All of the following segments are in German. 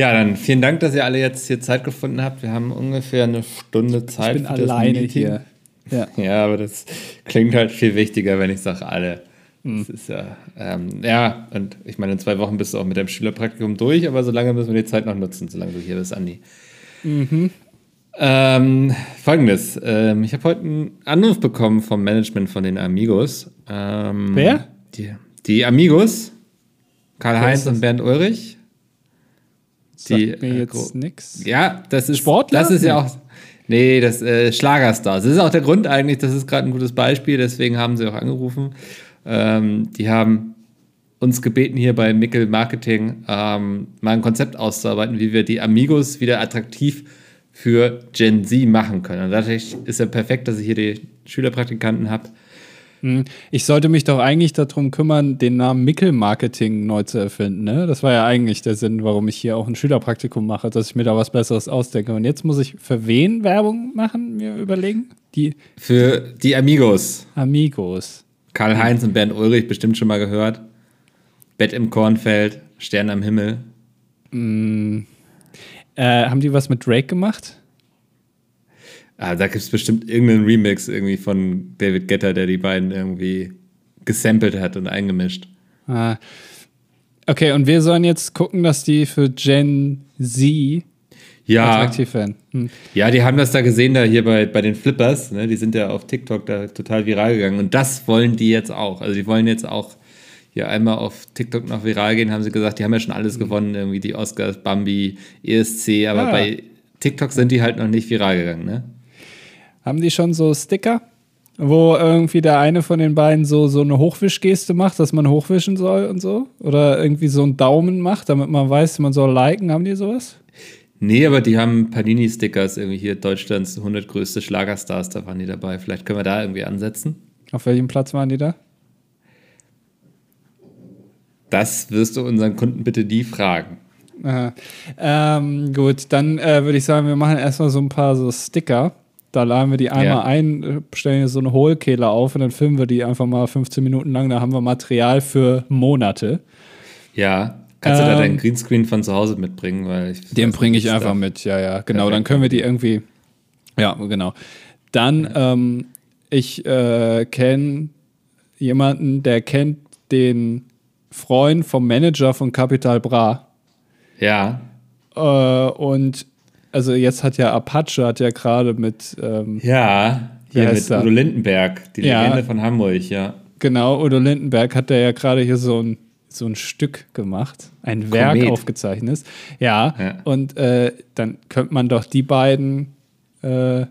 Ja, dann vielen Dank, dass ihr alle jetzt hier Zeit gefunden habt. Wir haben ungefähr eine Stunde Zeit. Ich bin alleine hier. Ja. ja, aber das klingt halt viel wichtiger, wenn ich sage alle. Das hm. ist ja, ähm, ja, und ich meine, in zwei Wochen bist du auch mit deinem Schülerpraktikum durch, aber solange müssen wir die Zeit noch nutzen, solange du hier bist, Andi. Mhm. Ähm, Folgendes: ähm, Ich habe heute einen Anruf bekommen vom Management von den Amigos. Ähm, Wer? Die, die Amigos. Karl-Heinz und Bernd Ulrich. Die, Sagt mir jetzt äh, nix. Ja, das ist Sportler. Das ist ja auch. Nee, das äh, Schlagerstars. Das ist auch der Grund eigentlich, das ist gerade ein gutes Beispiel, deswegen haben sie auch angerufen. Ähm, die haben uns gebeten, hier bei Mickel Marketing ähm, mal ein Konzept auszuarbeiten, wie wir die Amigos wieder attraktiv für Gen Z machen können. Und dadurch ist ja perfekt, dass ich hier die Schülerpraktikanten habe. Hm. Ich sollte mich doch eigentlich darum kümmern, den Namen Mickel Marketing neu zu erfinden. Ne? Das war ja eigentlich der Sinn, warum ich hier auch ein Schülerpraktikum mache, dass ich mir da was Besseres ausdenke. Und jetzt muss ich für wen Werbung machen, mir überlegen? Die, für die Amigos. Amigos. Karl-Heinz und Bernd Ulrich bestimmt schon mal gehört. Bett im Kornfeld, Stern am Himmel. Mm, äh, haben die was mit Drake gemacht? Ah, da gibt es bestimmt irgendeinen Remix irgendwie von David Getter, der die beiden irgendwie gesampelt hat und eingemischt. Ah. Okay, und wir sollen jetzt gucken, dass die für Gen Z ja. attraktiv werden. Hm. Ja, die haben das da gesehen, da hier bei, bei den Flippers. Ne? Die sind ja auf TikTok da total viral gegangen. Und das wollen die jetzt auch. Also die wollen jetzt auch hier einmal auf TikTok noch viral gehen, haben sie gesagt, die haben ja schon alles hm. gewonnen, irgendwie die Oscars, Bambi, ESC, aber ja. bei TikTok sind die halt noch nicht viral gegangen, ne? Haben die schon so Sticker, wo irgendwie der eine von den beiden so, so eine Hochwischgeste macht, dass man hochwischen soll und so? Oder irgendwie so einen Daumen macht, damit man weiß, man soll liken? Haben die sowas? Nee, aber die haben Panini-Stickers, irgendwie hier Deutschlands 100 größte Schlagerstars, da waren die dabei. Vielleicht können wir da irgendwie ansetzen. Auf welchem Platz waren die da? Das wirst du unseren Kunden bitte nie fragen. Ähm, gut, dann äh, würde ich sagen, wir machen erstmal so ein paar so Sticker. Da laden wir die einmal ja. ein, stellen so eine Hohlkehle auf und dann filmen wir die einfach mal 15 Minuten lang. Da haben wir Material für Monate. Ja, Kannst ähm, du da deinen ähm, Greenscreen von zu Hause mitbringen? Weil den bringe ich einfach da. mit, ja, ja, genau. Perfekt. Dann können wir die irgendwie. Ja, genau. Dann, ähm, ich äh, kenne jemanden, der kennt den Freund vom Manager von Capital Bra. Ja. Äh, und also jetzt hat ja Apache hat ja gerade mit ähm, Ja, hier mit Udo Lindenberg, die ja, Legende von Hamburg, ja. Genau, Udo Lindenberg hat ja gerade hier so ein so ein Stück gemacht, ein Werk Komet. aufgezeichnet. Ja, ja. und äh, dann könnte man doch die beiden, äh,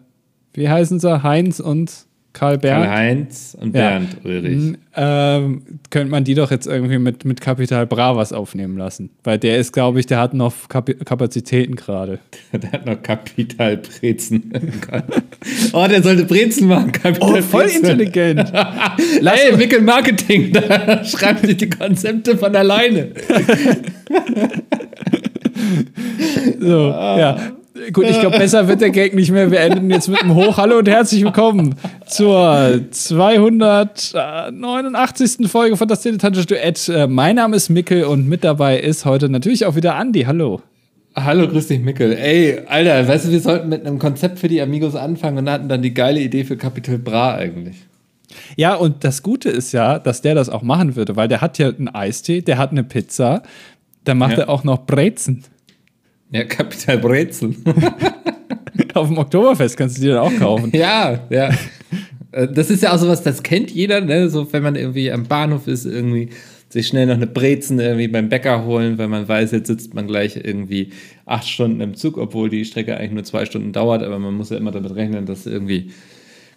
wie heißen sie, Heinz und Karl Bernd. Karl-Heinz und Bernd ja. Ulrich. Ähm, könnte man die doch jetzt irgendwie mit, mit Kapital Bravas aufnehmen lassen. Weil der ist, glaube ich, der hat noch Kap Kapazitäten gerade. der hat noch Kapital Brezen. oh, der sollte Brezen machen. Kapital oh, voll Brezen. intelligent. hey, Wickel Marketing, da schreibt sich die Konzepte von alleine. so, ah. ja. Gut, ich glaube, besser wird der Gag nicht mehr. Wir enden jetzt mit einem Hoch. Hallo und herzlich willkommen zur 289. Folge von das Dilettantische Duett. Äh, mein Name ist Mickel und mit dabei ist heute natürlich auch wieder Andi. Hallo. Hallo, grüß dich, Mickel. Ey, Alter, weißt du, wir sollten mit einem Konzept für die Amigos anfangen und hatten dann die geile Idee für Capital Bra eigentlich. Ja, und das Gute ist ja, dass der das auch machen würde, weil der hat ja einen Eistee, der hat eine Pizza, dann macht ja. er auch noch Brezen. Ja, Kapital Brezel. Auf dem Oktoberfest kannst du dir dann auch kaufen. ja, ja. Äh, das ist ja auch sowas, das kennt jeder, ne? So, wenn man irgendwie am Bahnhof ist, irgendwie sich schnell noch eine Brezen irgendwie beim Bäcker holen, weil man weiß, jetzt sitzt man gleich irgendwie acht Stunden im Zug, obwohl die Strecke eigentlich nur zwei Stunden dauert, aber man muss ja immer damit rechnen, dass irgendwie,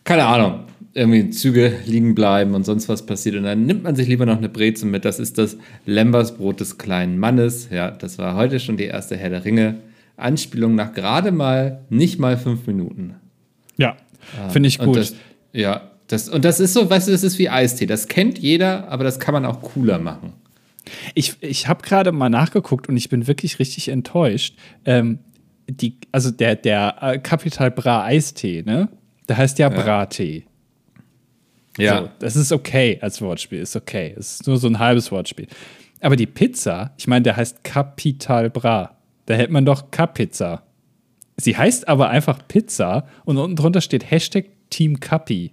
keine Ahnung, irgendwie Züge liegen bleiben und sonst was passiert. Und dann nimmt man sich lieber noch eine Brezel mit. Das ist das Lembersbrot des kleinen Mannes. Ja, das war heute schon die erste Herr der Ringe. Anspielung nach gerade mal nicht mal fünf Minuten. Ja, ah, finde ich gut. Das, ja, das, und das ist so, weißt du, das ist wie Eistee. Das kennt jeder, aber das kann man auch cooler machen. Ich, ich habe gerade mal nachgeguckt und ich bin wirklich richtig enttäuscht. Ähm, die, also der, der äh, Capital Bra Eistee, ne? Der heißt ja, ja. Brattee. Ja. So, das ist okay als Wortspiel, ist okay. Es ist nur so ein halbes Wortspiel. Aber die Pizza, ich meine, der heißt Capital Bra. Da hätte man doch K-Pizza. Sie heißt aber einfach Pizza und unten drunter steht Hashtag Team Kapi.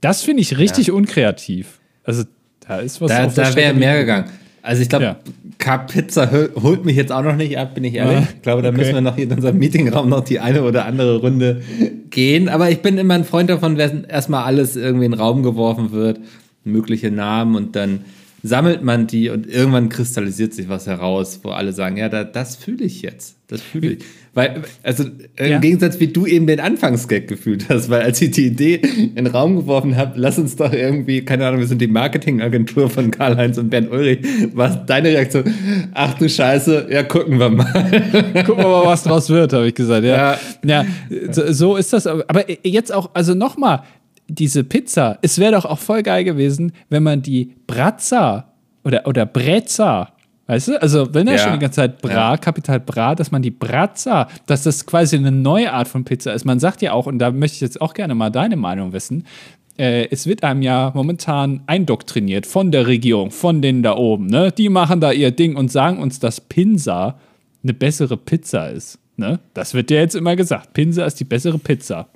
Das finde ich richtig ja. unkreativ. Also da ist was. Da, da wäre mehr gegangen. Also ich glaube, ja. K-Pizza holt mich jetzt auch noch nicht ab, bin ich ehrlich. Ah, ich glaube, da okay. müssen wir noch in unserem Meetingraum noch die eine oder andere Runde gehen. Aber ich bin immer ein Freund davon, wenn erstmal alles irgendwie in den Raum geworfen wird, mögliche Namen und dann sammelt man die und irgendwann kristallisiert sich was heraus, wo alle sagen, ja, da, das fühle ich jetzt. Das fühle ich. Weil, also im ja. Gegensatz wie du eben den Anfangsgag gefühlt hast, weil als ich die Idee in den Raum geworfen habe, lass uns doch irgendwie, keine Ahnung, wir sind die Marketingagentur von Karl-Heinz und Bernd Ulrich, war deine Reaktion, ach du Scheiße, ja, gucken wir mal. Gucken wir mal, was draus wird, habe ich gesagt, ja. Ja, ja so, so ist das. Aber jetzt auch, also nochmal, diese Pizza, es wäre doch auch voll geil gewesen, wenn man die Brazza oder, oder Brezza, weißt du, also wenn er ja. schon die ganze Zeit Bra, ja. Kapital Bra, dass man die Brazza, dass das quasi eine neue Art von Pizza ist. Man sagt ja auch, und da möchte ich jetzt auch gerne mal deine Meinung wissen, äh, es wird einem ja momentan eindoktriniert von der Regierung, von denen da oben, ne? Die machen da ihr Ding und sagen uns, dass Pinsa eine bessere Pizza ist. Ne? Das wird ja jetzt immer gesagt. Pinsa ist die bessere Pizza.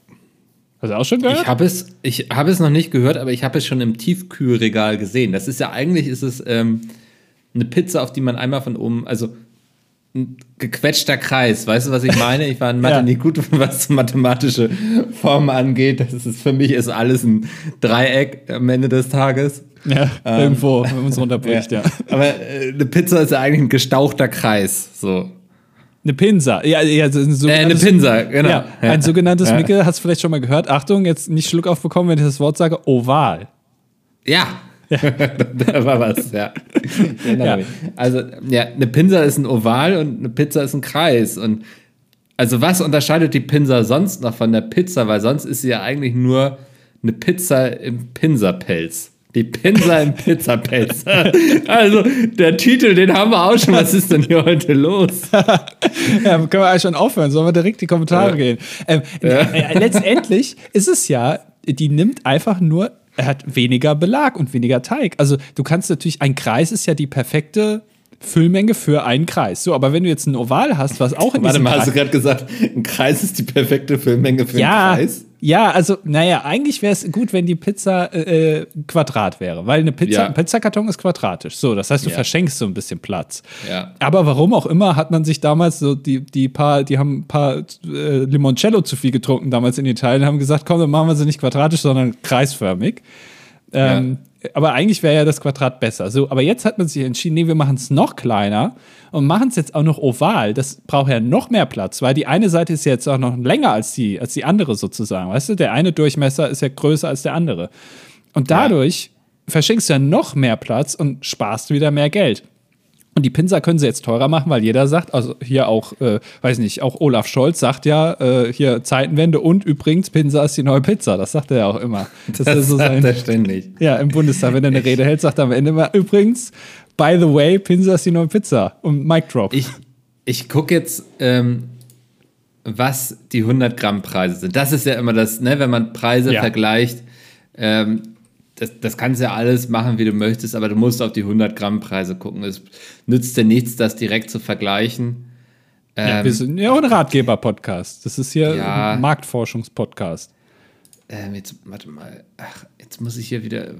Hast du auch schon gehört? Ich habe es, ich habe es noch nicht gehört, aber ich habe es schon im Tiefkühlregal gesehen. Das ist ja eigentlich ist es ähm, eine Pizza, auf die man einmal von oben, also ein gequetschter Kreis. Weißt du, was ich meine? Ich war in Mathe ja. nicht gut, was mathematische Formen angeht. Das ist für mich ist alles ein Dreieck am Ende des Tages. Ja, ähm, irgendwo, wenn man es runterbricht, ja. ja. Aber äh, eine Pizza ist ja eigentlich ein gestauchter Kreis. So. Eine Pinsa. Ja, ja, ein äh, eine Pinsa, genau. Ja, ein ja. sogenanntes, ja. Micke, hast du vielleicht schon mal gehört. Achtung, jetzt nicht Schluck aufbekommen, wenn ich das Wort sage. Oval. Ja. da war was, ja. ja. Also, ja, eine Pinsa ist ein Oval und eine Pizza ist ein Kreis. Und also, was unterscheidet die Pinsa sonst noch von der Pizza? Weil sonst ist sie ja eigentlich nur eine Pizza im Pinsapelz. Die Pinsa im Pizzapelz. also, der Titel, den haben wir auch schon. Was ist denn hier heute los? ja, können wir eigentlich schon aufhören. Sollen wir direkt die Kommentare ja. gehen? Ähm, ja. äh, letztendlich ist es ja, die nimmt einfach nur, er hat weniger Belag und weniger Teig. Also, du kannst natürlich, ein Kreis ist ja die perfekte Füllmenge für einen Kreis. So, aber wenn du jetzt ein Oval hast, was auch in Warte mal, hast du gerade gesagt, ein Kreis ist die perfekte Füllmenge für ja, einen Kreis? Ja, also, naja, eigentlich wäre es gut, wenn die Pizza äh, äh, Quadrat wäre, weil eine Pizza, ja. ein Pizzakarton ist quadratisch. So, das heißt, du ja. verschenkst so ein bisschen Platz. Ja. Aber warum auch immer hat man sich damals so die, die paar, die haben ein paar äh, Limoncello zu viel getrunken damals in Italien, haben gesagt, komm, dann machen wir sie nicht quadratisch, sondern kreisförmig. Ähm, ja aber eigentlich wäre ja das Quadrat besser. So, aber jetzt hat man sich entschieden, nee, wir machen es noch kleiner und machen es jetzt auch noch oval. Das braucht ja noch mehr Platz, weil die eine Seite ist jetzt auch noch länger als die, als die andere sozusagen. Weißt du, der eine Durchmesser ist ja größer als der andere. Und dadurch ja. verschenkst du ja noch mehr Platz und sparst wieder mehr Geld. Und die Pinsa können sie jetzt teurer machen, weil jeder sagt, also hier auch, äh, weiß nicht, auch Olaf Scholz sagt ja, äh, hier Zeitenwende und übrigens, Pinsa ist die neue Pizza. Das sagt er ja auch immer. Das, das ist so sein, sagt er ständig. Ja, im Bundestag, wenn er eine Rede hält, sagt er am Ende immer, übrigens, by the way, Pinsa ist die neue Pizza. Und Mic Drop. Ich, ich gucke jetzt, ähm, was die 100 Gramm Preise sind. Das ist ja immer das, ne, wenn man Preise ja. vergleicht. Ähm, das, das kannst ja alles machen, wie du möchtest, aber du musst auf die 100 Gramm Preise gucken. Es nützt dir nichts, das direkt zu vergleichen. Ja, ähm, wir sind ja auch ein Ratgeber-Podcast. Das ist hier ja, ein Marktforschungspodcast. Ähm, jetzt, warte mal. Ach, jetzt muss ich hier wieder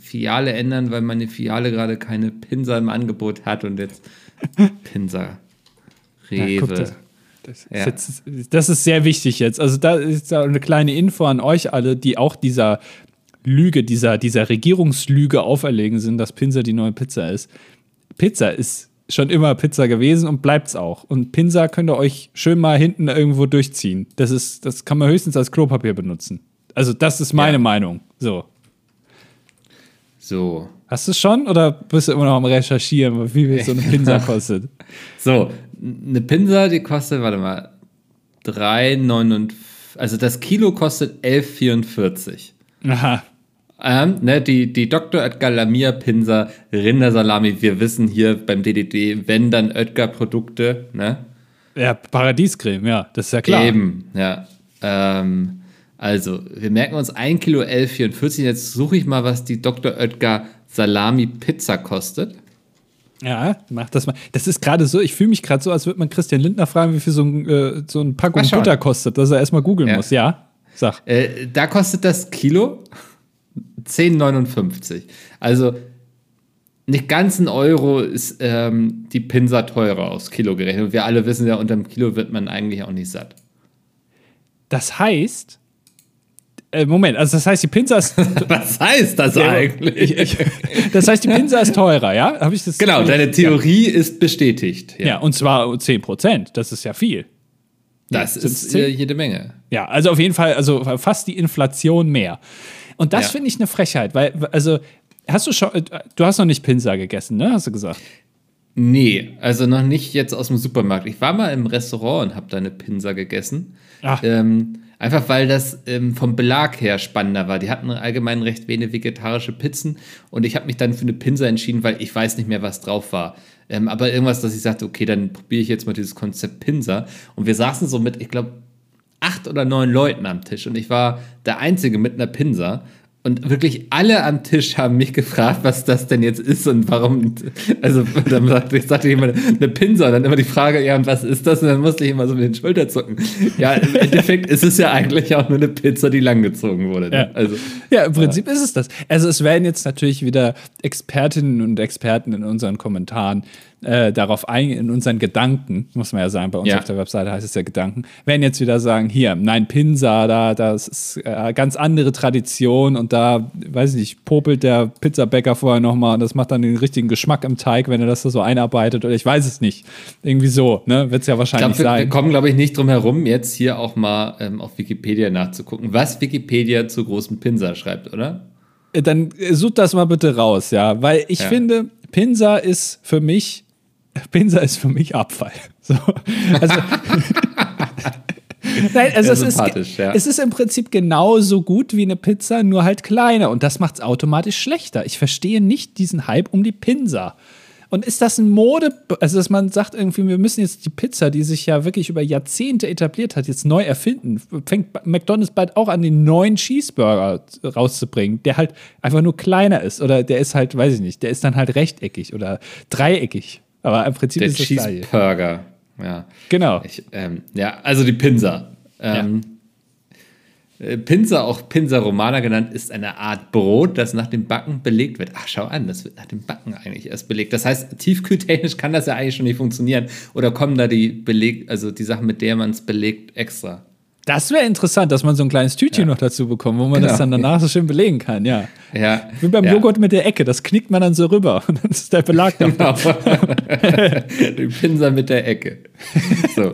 Filiale ändern, weil meine Filiale gerade keine Pinsa im Angebot hat und jetzt Pinsa. Rewe. Ja, das, ja. ist jetzt, das, ist sehr wichtig jetzt. Also, da ist eine kleine Info an euch alle, die auch dieser Lüge, dieser, dieser Regierungslüge auferlegen sind, dass Pinsa die neue Pizza ist. Pizza ist schon immer Pizza gewesen und bleibt's auch. Und Pinsa könnt ihr euch schön mal hinten irgendwo durchziehen. Das ist, das kann man höchstens als Klopapier benutzen. Also, das ist meine ja. Meinung. So. So. Hast du es schon oder bist du immer noch am Recherchieren, wie viel so eine Pinsa kostet? So, eine Pinsa, die kostet, warte mal, 3,49. Also das Kilo kostet 11,44. Aha. Ähm, ne, die, die Dr. Oetker Lamia Pinsa Rindersalami, wir wissen hier beim DDD, wenn dann Oetker-Produkte, ne? Ja, Paradiescreme, ja, das ist ja klar. Eben, ja. Ähm, also, wir merken uns 1 Kilo 11,44. Jetzt suche ich mal, was die Dr. Oetker Salami Pizza kostet. Ja, mach das mal. Das ist gerade so, ich fühle mich gerade so, als würde man Christian Lindner fragen, wie viel so ein, äh, so ein Packung Butter kostet, dass er erstmal googeln ja. muss. Ja, sag. Äh, da kostet das Kilo 10,59. Also nicht ganz ein Euro ist ähm, die Pinsa teurer aufs Kilo gerechnet. Und wir alle wissen ja, unter dem Kilo wird man eigentlich auch nicht satt. Das heißt, äh, Moment, also das heißt, die Pinsa ist. Was heißt das ja, eigentlich? Ich, ich, das heißt, die Pinsa ist teurer, ja? Habe ich das? Genau, deine Theorie ja. ist bestätigt. Ja. ja. und zwar 10 Prozent. Das ist ja viel. Das ist äh, jede Menge. Ja, also auf jeden Fall, also fast die Inflation mehr. Und das finde ich eine Frechheit, weil, also Hast du schon, äh, du hast noch nicht Pinsa gegessen, ne? Hast du gesagt? Nee, also noch nicht jetzt aus dem Supermarkt. Ich war mal im Restaurant und habe da eine Pinsa gegessen. Ach. Ähm, einfach weil das ähm, vom Belag her spannender war. Die hatten allgemein recht wenige vegetarische Pizzen und ich habe mich dann für eine Pinsa entschieden, weil ich weiß nicht mehr, was drauf war. Ähm, aber irgendwas, dass ich sagte, okay, dann probiere ich jetzt mal dieses Konzept Pinsa. Und wir saßen so mit, ich glaube, acht oder neun Leuten am Tisch und ich war der Einzige mit einer Pinsa und wirklich alle am Tisch haben mich gefragt, was das denn jetzt ist und warum. Also, dann sagte, ich sagte jemand eine Pinsa, und dann immer die Frage, ja, und was ist das? Und dann musste ich immer so mit den Schultern zucken. Ja, im Endeffekt ist es ja eigentlich auch nur eine Pizza, die langgezogen wurde. Ne? Ja. Also, ja, im Prinzip ja. ist es das. Also, es werden jetzt natürlich wieder Expertinnen und Experten in unseren Kommentaren äh, darauf eingehen, in unseren Gedanken, muss man ja sagen, bei uns ja. auf der Webseite heißt es ja Gedanken, werden jetzt wieder sagen, hier, nein, Pinsa, da, das ist äh, ganz andere Tradition und da, weiß ich nicht, popelt der Pizzabäcker vorher nochmal und das macht dann den richtigen Geschmack im Teig, wenn er das so einarbeitet oder ich weiß es nicht. Irgendwie so, ne, wird es ja wahrscheinlich ich glaub, sein. Wir, wir kommen, glaube ich, nicht drum herum, jetzt hier auch mal ähm, auf Wikipedia nachzugucken, was Wikipedia zu großen Pinsa schreibt, oder? Äh, dann äh, such das mal bitte raus, ja, weil ich ja. finde, Pinsa ist für mich Pinsa ist für mich Abfall. So. Also, Nein, also es ist, ja. es ist im Prinzip genauso gut wie eine Pizza, nur halt kleiner. Und das macht es automatisch schlechter. Ich verstehe nicht diesen Hype um die Pinsa. Und ist das ein Mode, also dass man sagt irgendwie, wir müssen jetzt die Pizza, die sich ja wirklich über Jahrzehnte etabliert hat, jetzt neu erfinden. Fängt McDonald's bald auch an, den neuen Cheeseburger rauszubringen, der halt einfach nur kleiner ist. Oder der ist halt, weiß ich nicht, der ist dann halt rechteckig oder dreieckig. Aber im Prinzip der ist es Cheeseburger. Ja. Genau. Ich, ähm, ja, also die Pinsa. Ähm, ja. Äh, Pinsa, auch Pinsa Romana genannt, ist eine Art Brot, das nach dem Backen belegt wird. Ach, schau an, das wird nach dem Backen eigentlich erst belegt. Das heißt, tiefkühltechnisch kann das ja eigentlich schon nicht funktionieren. Oder kommen da die Beleg, also die Sachen, mit der man es belegt, extra? Das wäre interessant, dass man so ein kleines Tütchen ja. noch dazu bekommt, wo man genau. das dann danach so schön belegen kann, ja. Ja. Wie beim ja. Joghurt mit der Ecke, das knickt man dann so rüber und dann ist der Belag da. Genau. Die Pinsa mit der Ecke. So.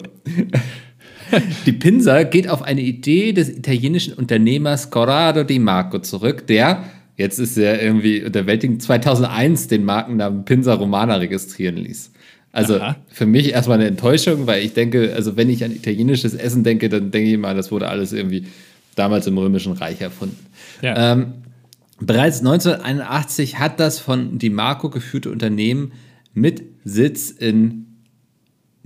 Die Pinsa geht auf eine Idee des italienischen Unternehmers Corrado Di Marco zurück, der, jetzt ist er irgendwie unter Welting 2001 den Markennamen Pinsa Romana registrieren ließ. Also Aha. für mich erstmal eine Enttäuschung, weil ich denke, also wenn ich an italienisches Essen denke, dann denke ich mal, das wurde alles irgendwie damals im Römischen Reich erfunden. Ja. Ähm, bereits 1981 hat das von Di Marco geführte Unternehmen mit Sitz in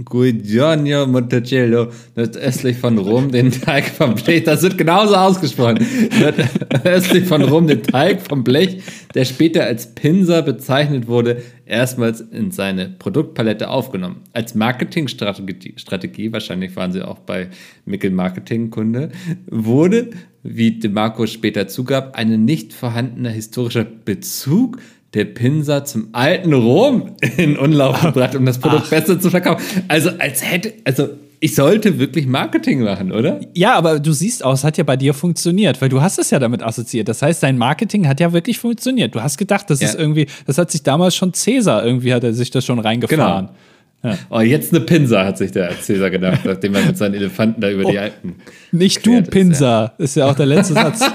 Guidonia Monticello, nordöstlich von Rom, den Teig vom Blech, das wird genauso ausgesprochen, nordöstlich von Rom den Teig vom Blech, der später als Pinser bezeichnet wurde, erstmals in seine Produktpalette aufgenommen. Als Marketingstrategie, Strategie, wahrscheinlich waren sie auch bei Mickel Marketing Kunde, wurde, wie DeMarco später zugab, ein nicht vorhandener historischer Bezug der Pinsa zum alten Rom in Umlauf gebracht, um das Produkt Ach. besser zu verkaufen. Also als hätte, also ich sollte wirklich Marketing machen, oder? Ja, aber du siehst aus, hat ja bei dir funktioniert, weil du hast es ja damit assoziiert. Das heißt, dein Marketing hat ja wirklich funktioniert. Du hast gedacht, das ja. ist irgendwie, das hat sich damals schon Cäsar irgendwie hat er sich das schon reingefahren. Genau. Ja. Oh, jetzt eine Pinsa, hat sich der Cäsar gedacht, nachdem er mit seinen Elefanten da über oh, die Alpen. Nicht du, Pinsa, ist ja. ist ja auch der letzte Satz.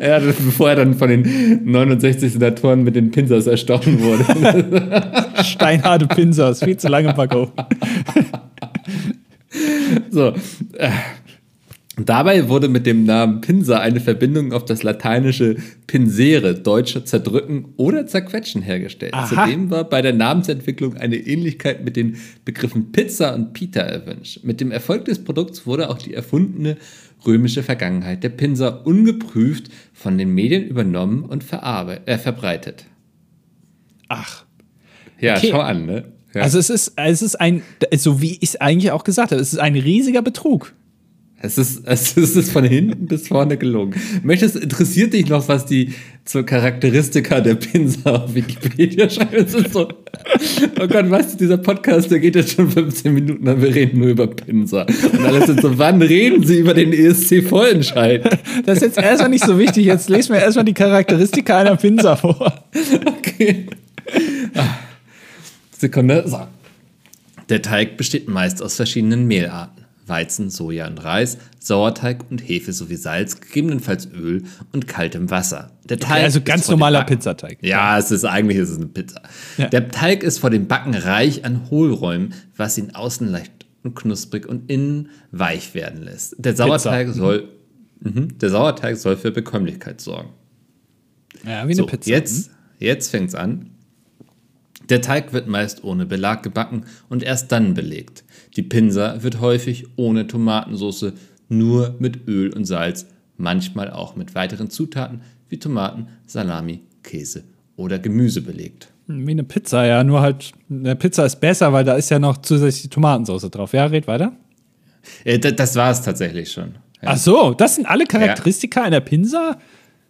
Ja, bevor er dann von den 69 Senatoren mit den Pinsers erstochen wurde. Steinharte Pinsers, viel zu lange Paco. so. Dabei wurde mit dem Namen Pinsa eine Verbindung auf das lateinische pinsere, deutsche zerdrücken oder zerquetschen hergestellt. Aha. Zudem war bei der Namensentwicklung eine Ähnlichkeit mit den Begriffen Pizza und Pita erwünscht. Mit dem Erfolg des Produkts wurde auch die erfundene römische Vergangenheit der Pinser ungeprüft von den Medien übernommen und äh, verbreitet. Ach. Ja, Okay. schau an, ne? Ja. Also es ist, es ist ein, so wie ich es eigentlich auch gesagt habe, es ist ein riesiger Betrug. Es ist, es ist von hinten bis vorne gelungen. Möchtest, interessiert dich noch, was die zur Charakteristika der Pinsa auf Wikipedia schreiben? Es ist so, oh Gott, weißt du, dieser Podcast, der geht jetzt schon 15 Minuten an, wir reden nur über Pinsa. Und alle sind so, wann reden sie über den E ESC-Vorentscheid? Das ist jetzt erstmal nicht so wichtig. Jetzt lesen wir erstmal die Charakteristika einer Pinsa vor. Okay. Ah. Sekunde. So. Der Teig besteht meist aus verschiedenen Mehlarten. Weizen, Soja und Reis, Sauerteig und Hefe sowie Salz, gegebenenfalls Öl und kaltem Wasser. Der Teig also ist ganz normaler Pizzateig. Ja, es ist eigentlich ist es eine Pizza. Ja. Der Teig ist vor dem Backen reich an Hohlräumen, was ihn außen leicht und knusprig und innen weich werden lässt. Der Sauerteig soll mhm, der Sauerteig soll für Bekömmlichkeit sorgen. Ja, wie eine So, Pizza. Jetzt, jetzt fängt's an. Der Teig wird meist ohne Belag gebacken und erst dann belegt. Die Pinsa wird häufig ohne Tomatensauce, nur mit Öl und Salz, manchmal auch mit weiteren Zutaten wie Tomaten, Salami, Käse oder Gemüse belegt. Wie eine Pizza, ja. Nur halt, eine Pizza ist besser, weil da ist ja noch zusätzlich die Tomatensauce drauf. Ja, red weiter. Äh, da- das war es tatsächlich schon. Ja. Ach so, das sind alle Charakteristika einer Pinsa?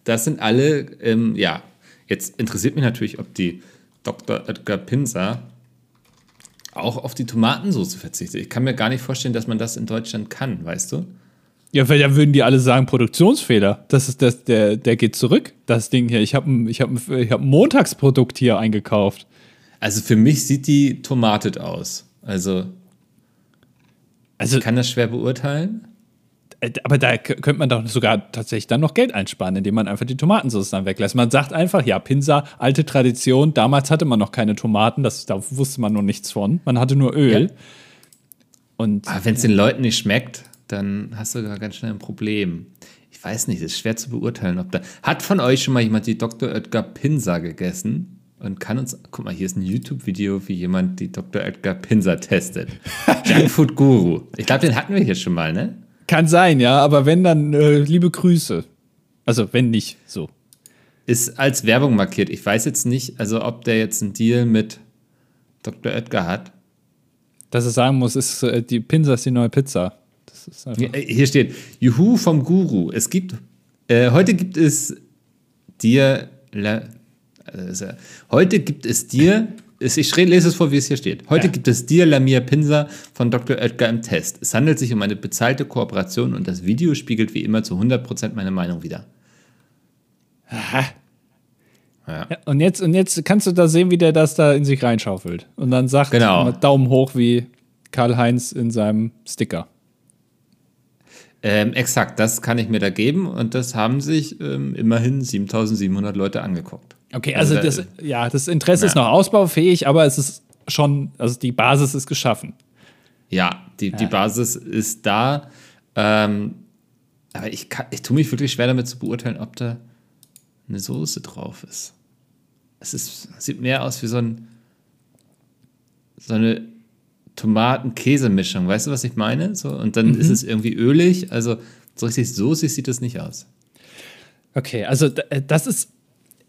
Das sind alle, ähm, ja. Jetzt interessiert mich natürlich, ob die Dr. Edgar Pinsa auch auf die Tomatensauce verzichtet. Ich kann mir gar nicht vorstellen, dass man das in Deutschland kann, weißt du? Ja, weil dann würden die alle sagen, Produktionsfehler. Das ist das, der, der geht zurück, das Ding hier. Ich habe ein, ich hab ein, ich hab ein Montagsprodukt hier eingekauft. Also für mich sieht die tomatet aus. Also Also, ich kann das schwer beurteilen. Äh, aber da könnte man doch sogar tatsächlich dann noch Geld einsparen, indem man einfach die Tomatensauce dann weglässt. Man sagt einfach, ja, Pinsa, alte Tradition. Damals hatte man noch keine Tomaten, das, da wusste man noch nichts von. Man hatte nur Öl. Ja. Und Aber wenn es den Leuten nicht schmeckt, dann hast du da ganz schnell ein Problem. Ich weiß nicht, es ist schwer zu beurteilen, ob da. Hat von euch schon mal jemand die Dr. Edgar Pinsa gegessen? Und kann uns. Guck mal, hier ist ein YouTube-Video, wie jemand die Dr. Edgar Pinsa testet. Junkfood Guru. Ich glaube, den hatten wir hier schon mal, ne? Kann sein, ja, aber wenn, dann äh, liebe Grüße. Also, wenn nicht, so. Ist als Werbung markiert. Ich weiß jetzt nicht, also ob der jetzt einen Deal mit Dr. Edgar hat. Dass es sagen muss, ist, äh, die Pinsa ist die neue Pizza. Das ist einfach. Ja, äh, Hier steht, Juhu vom Guru. Es gibt, äh, heute gibt es dir, la, also, heute gibt es dir, ich lese es vor, wie es hier steht. Heute Ja. gibt es dir Lamia Pinsa von Dr. Oetker im Test. Es handelt sich um eine bezahlte Kooperation und das Video spiegelt wie immer zu 100% meine Meinung wider. Ja, und, jetzt, und jetzt kannst du da sehen, wie der das da in sich reinschaufelt. Und dann sagt Genau. Daumen hoch wie Karl-Heinz in seinem Sticker. Ähm, exakt, das kann ich mir da geben und das haben sich ähm, immerhin 7700 Leute angeguckt. Okay, also, da- das, ja, das Interesse ist Ja. noch ausbaufähig, aber es ist schon, also die Basis ist geschaffen. Ja, die, die Basis ist da. Ähm, aber ich, kann, ich tue mich wirklich schwer damit zu beurteilen, ob da eine Soße drauf ist. Es ist, sieht mehr aus wie so, ein, so eine Tomaten-Käse-Mischung. Weißt du, was ich meine? So, und dann ist es irgendwie ölig. Also so richtig soßig sieht es nicht aus. Okay, also das ist,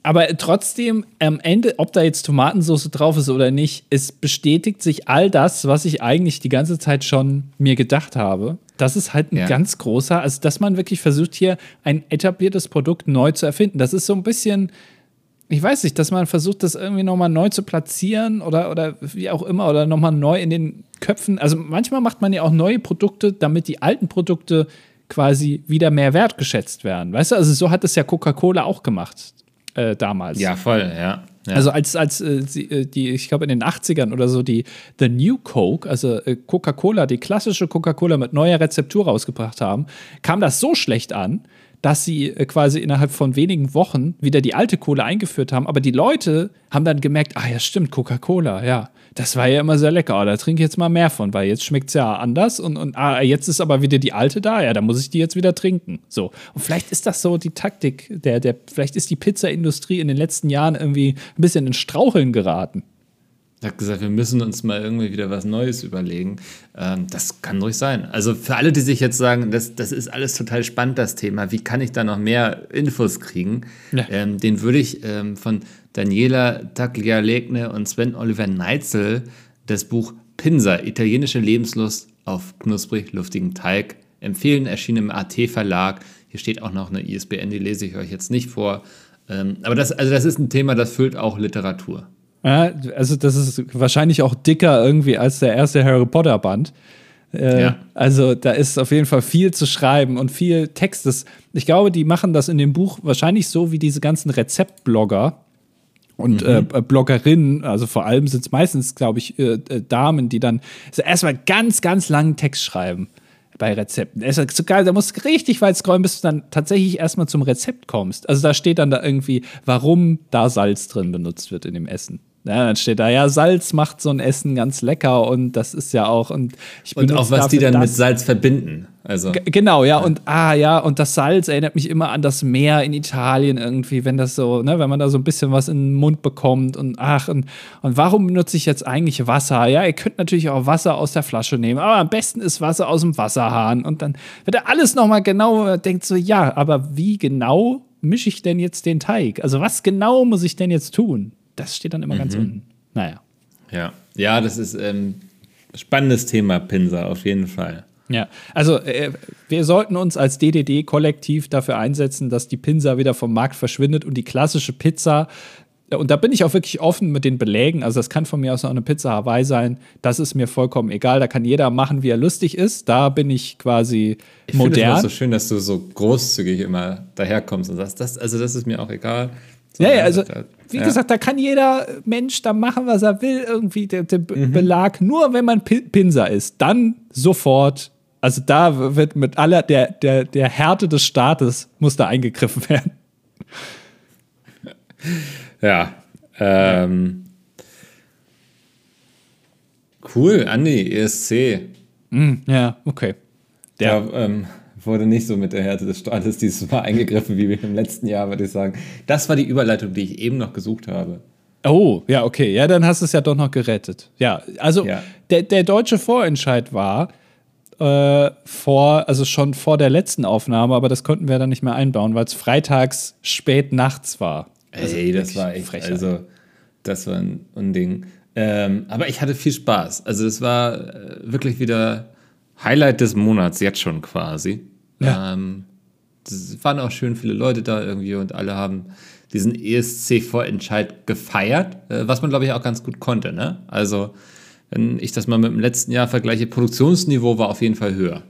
aber trotzdem am Ende, ob da jetzt Tomatensauce drauf ist oder nicht, es bestätigt sich all das, was ich eigentlich die ganze Zeit schon mir gedacht habe. Das ist halt ein Ja. ganz großer, also dass man wirklich versucht, hier ein etabliertes Produkt neu zu erfinden. Das ist so ein bisschen, ich weiß nicht, dass man versucht, das irgendwie nochmal neu zu platzieren oder, oder wie auch immer oder nochmal neu in den Köpfen. Also manchmal macht man ja auch neue Produkte, damit die alten Produkte quasi wieder mehr wertgeschätzt werden. Weißt du, also so hat es ja Coca-Cola auch gemacht äh, damals. Ja, voll, ja. ja. Also als, als äh, äh, die, ich glaube in den 80ern oder so, die The New Coke, also äh, Coca-Cola, die klassische Coca-Cola mit neuer Rezeptur rausgebracht haben, kam das so schlecht an, dass sie äh, quasi innerhalb von wenigen Wochen wieder die alte Cola eingeführt haben. Aber die Leute haben dann gemerkt, ah ja, stimmt, Coca-Cola, ja. Das war ja immer sehr lecker. Oh, da trinke ich jetzt mal mehr von, weil jetzt schmeckt es ja anders und, und ah, jetzt ist aber wieder die alte da, ja, da muss ich die jetzt wieder trinken. So. Und vielleicht ist das so die Taktik, der, der, vielleicht ist die Pizzaindustrie in den letzten Jahren irgendwie ein bisschen in Straucheln geraten. Hat gesagt, wir müssen uns mal irgendwie wieder was Neues überlegen. Ähm, das kann ruhig sein. Also für alle, die sich jetzt sagen, das, das ist alles total spannend, das Thema, wie kann ich da noch mehr Infos kriegen? Ja. Ähm, den würde ich ähm, von Daniela Taglialegna und Sven Oliver Neitzel das Buch Pinsa, italienische Lebenslust auf knusprig luftigen Teig empfehlen, erschienen im AT-Verlag. Hier steht auch noch eine ISBN, die lese ich euch jetzt nicht vor. Ähm, aber das, also das ist ein Thema, das füllt auch Literatur. Ja, also das ist wahrscheinlich auch dicker irgendwie als der erste Harry Potter Band. Äh, ja. Also da ist auf jeden Fall viel zu schreiben und viel Textes. Ich glaube, die machen das in dem Buch wahrscheinlich so wie diese ganzen Rezeptblogger und mhm. äh, Bloggerinnen. Also vor allem sind es meistens, glaube ich, äh, äh, Damen, die dann also erstmal ganz, ganz langen Text schreiben bei Rezepten. Es ist so geil, da musst du richtig weit scrollen, bis du dann tatsächlich erstmal zum Rezept kommst. Also da steht dann da irgendwie, warum da Salz drin benutzt wird in dem Essen. Ja, dann steht da, ja, Salz macht so ein Essen ganz lecker und das ist ja auch. Und, ich und auch was die dann das. mit Salz verbinden. Also. genau, ja, und ah ja, und das Salz erinnert mich immer an das Meer in Italien irgendwie, wenn das so, ne, wenn man da so ein bisschen was in den Mund bekommt und ach, und, und warum benutze ich jetzt eigentlich Wasser? Ja, ihr könnt natürlich auch Wasser aus der Flasche nehmen, aber am besten ist Wasser aus dem Wasserhahn. Und dann wird er alles nochmal genau, denkt so, ja, aber wie genau mische ich denn jetzt den Teig? Also was genau muss ich denn jetzt tun? Das steht dann immer mhm. ganz unten. Naja. Ja, ja, das ist ein ähm, spannendes Thema, Pinsa, auf jeden Fall. Ja, also äh, wir sollten uns als DDD-Kollektiv dafür einsetzen, dass die Pinsa wieder vom Markt verschwindet und die klassische Pizza und da bin ich auch wirklich offen mit den Belägen. Also, das kann von mir aus auch eine Pizza Hawaii sein. Das ist mir vollkommen egal. Da kann jeder machen, wie er lustig ist. Da bin ich quasi ich modern. Ich finde es so schön, dass du so großzügig immer daherkommst und sagst, das, also, das ist mir auch egal. So, ja, ja, also wie ja. gesagt, da kann jeder Mensch da machen, was er will, irgendwie der, der mhm. Belag. Nur wenn man Pinser ist, dann sofort. Also da wird mit aller der, der, der Härte des Staates muss da eingegriffen werden. Ja. Ähm, cool, Andi, ESC. Mm, ja, okay. Der ja, ähm, wurde nicht so mit der Härte des Staates dieses Mal eingegriffen wie im letzten Jahr, würde ich sagen. Das war die Überleitung, die ich eben noch gesucht habe. Oh, ja, okay. Ja, dann hast du es ja doch noch gerettet. Ja, also ja. Der, der deutsche Vorentscheid war äh, vor, also schon vor der letzten Aufnahme, aber das konnten wir dann nicht mehr einbauen, weil es freitags spät nachts war. Also Ey, das war echt, Frechheit. also das war ein Unding. Ähm, aber ich hatte viel Spaß. Also es war äh, wirklich wieder Highlight des Monats, jetzt schon quasi. Ja. Ähm, es waren auch schön viele Leute da irgendwie und alle haben diesen ESC-Vorentscheid gefeiert, äh, was man, glaube ich, auch ganz gut konnte. Ne? Also, wenn ich das mal mit dem letzten Jahr vergleiche, Produktionsniveau war auf jeden Fall höher.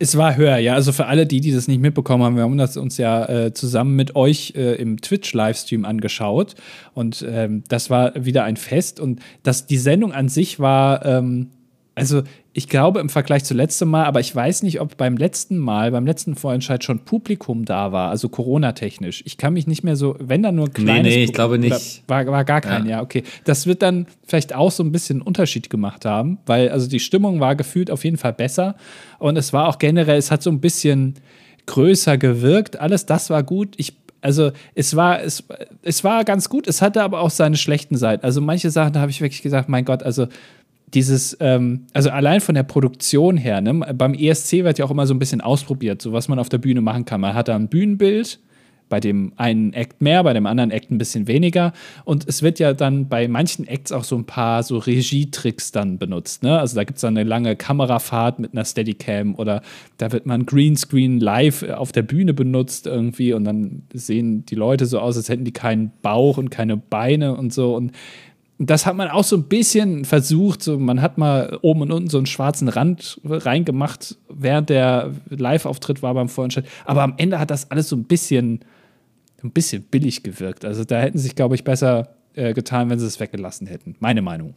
Es war höher, ja. Also für alle, die, die das nicht mitbekommen haben, wir haben das uns ja äh, zusammen mit euch äh, im Twitch-Livestream angeschaut. Und ähm, das war wieder ein Fest. Und das, die Sendung an sich war, ähm, also ich glaube im Vergleich zu letztem Mal, aber ich weiß nicht, ob beim letzten Mal, beim letzten Vorentscheid schon Publikum da war, also Corona-technisch. Ich kann mich nicht mehr so, wenn da nur kleines Nee, nee, ich glaube nicht. War, war gar kein, ja. ja, okay. Das wird dann vielleicht auch so ein bisschen einen Unterschied gemacht haben, weil also die Stimmung war gefühlt auf jeden Fall besser und es war auch generell, es hat so ein bisschen größer gewirkt. Alles das war gut. Ich also es war, es, es war ganz gut, es hatte aber auch seine schlechten Seiten. Also manche Sachen, da habe ich wirklich gesagt, mein Gott, also dieses, ähm, also allein von der Produktion her, ne, beim ESC wird ja auch immer so ein bisschen ausprobiert, so was man auf der Bühne machen kann. Man hat da ein Bühnenbild, bei dem einen Act mehr, bei dem anderen Act ein bisschen weniger. Und es wird ja dann bei manchen Acts auch so ein paar so Regietricks dann benutzt. Ne? Also da gibt es dann eine lange Kamerafahrt mit einer Steadicam oder da wird man Greenscreen live auf der Bühne benutzt irgendwie und dann sehen die Leute so aus, als hätten die keinen Bauch und keine Beine und so. Und das hat man auch so ein bisschen versucht. So, man hat mal oben und unten so einen schwarzen Rand reingemacht, während der Live-Auftritt war beim Vorentscheid. Aber am Ende hat das alles so ein bisschen, ein bisschen billig gewirkt. Also da hätten sie sich, glaube ich, besser äh, getan, wenn sie es weggelassen hätten. Meine Meinung.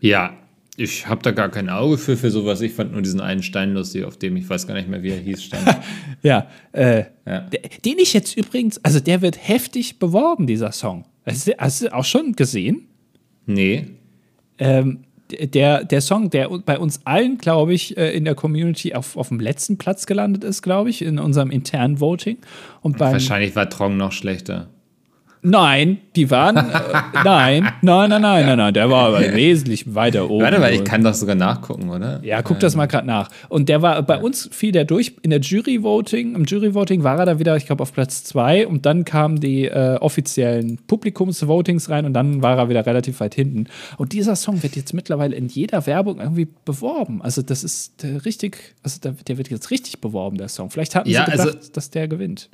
Ja, ich habe da gar kein Auge für, für sowas. Ich fand nur diesen einen Stein lustig, auf dem ich weiß gar nicht mehr, wie er hieß, stand. ja, äh, ja. Den ich jetzt übrigens, also der wird heftig beworben, dieser Song. Hast du, hast du auch schon gesehen? Nee. Ähm, der, der Song, der bei uns allen, glaube ich, äh, in der Community auf, auf dem letzten Platz gelandet ist, glaube ich, in unserem internen Voting. Und beim, Wahrscheinlich war Trong noch schlechter. Nein, die waren. Äh, nein, nein, nein, nein, nein, nein. Der war aber wesentlich weiter oben. Warte mal, ich kann das sogar nachgucken, oder? Ja, guck das mal gerade nach. Und der war bei uns fiel der durch in der Jury-Voting. Im Jury-Voting war er da wieder, ich glaube, auf Platz zwei. Und dann kamen die äh, offiziellen Publikums-Votings rein und dann war er wieder relativ weit hinten. Und dieser Song wird jetzt mittlerweile in jeder Werbung irgendwie beworben. Also, das ist äh, richtig, also der, der, wird jetzt richtig beworben, der Song. Vielleicht hatten Ja, sie gedacht, also- dass der gewinnt.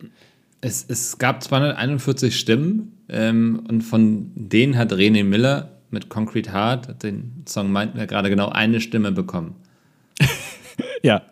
Es, es gab 241 Stimmen ähm, und von denen hat René Miller mit Concrete Heart, den Song meinten wir gerade genau, eine Stimme bekommen. Ja.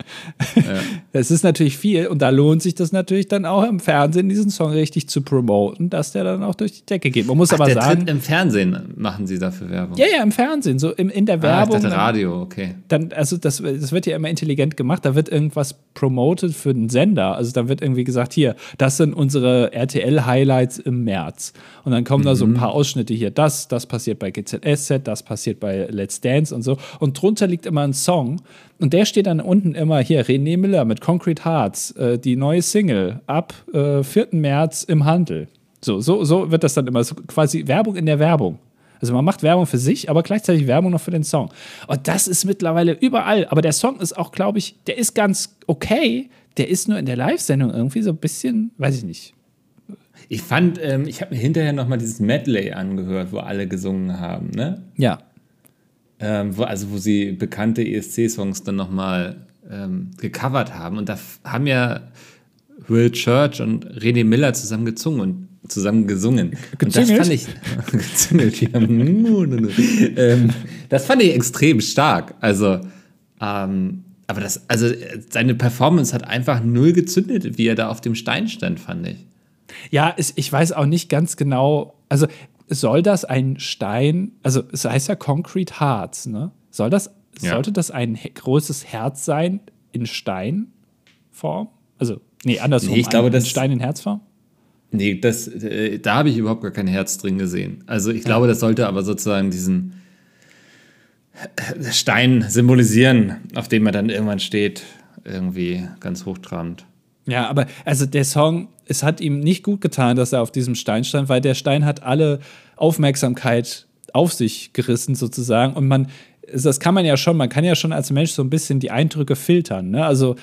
Es ist natürlich viel und da lohnt sich das natürlich dann auch im Fernsehen, diesen Song richtig zu promoten, dass der dann auch durch die Decke geht. Man muss Ach, aber der sagen. tritt im Fernsehen machen sie dafür Werbung. Ja, ja, im Fernsehen, so im, in der ah, ich Werbung. dachte dann- Radio, okay. dann, also das, das wird ja immer intelligent gemacht, da wird irgendwas promoted für den Sender. Also da wird irgendwie gesagt, hier, das sind unsere RTL-Highlights im März. Und dann kommen da so ein paar Ausschnitte hier, das, das passiert bei GZSZ, das passiert bei Let's Dance und so. Und drunter liegt immer ein Song. Und der steht dann unten immer hier, René Miller mit Concrete Hearts, äh, die neue Single ab äh, 4. März im Handel. So, so, so wird das dann immer, so quasi Werbung in der Werbung. Also man macht Werbung für sich, aber gleichzeitig Werbung noch für den Song. Und das ist mittlerweile überall. Aber der Song ist auch, glaube ich, der ist ganz okay. Der ist nur in der Live-Sendung irgendwie so ein bisschen, weiß ich nicht. Ich fand, ähm, ich habe mir hinterher nochmal dieses Medley angehört, wo alle gesungen haben, ne? Ja. Ähm, wo, also wo sie bekannte ESC-Songs dann nochmal ähm, gecovert haben. Und da haben ja Will Church und René Miller zusammen gezungen und zusammen gesungen. Und das Gezüngelt? fand ich gezüngelt, ja. ähm, das fand ich extrem stark. Also, ähm, aber das, also seine Performance hat einfach null gezündet, wie er da auf dem Stein stand, fand ich. Ja, ich weiß auch nicht ganz genau. Also soll das ein Stein, also es heißt ja Concrete Hearts, ne? Soll das, Ja. sollte das ein großes Herz sein in Steinform? Also, nee, andersrum. Nee, ich glaube, das- Stein in Herzform? Nee, das, äh, da habe ich überhaupt gar kein Herz drin gesehen. Also ich glaube, das sollte aber sozusagen diesen Stein symbolisieren, auf dem er dann irgendwann steht, irgendwie ganz hochtrabend. Ja, aber also der Song, es hat ihm nicht gut getan, dass er auf diesem Stein stand, weil der Stein hat alle Aufmerksamkeit auf sich gerissen sozusagen und man das kann man ja schon, man kann ja schon als Mensch so ein bisschen die Eindrücke filtern, ne? Also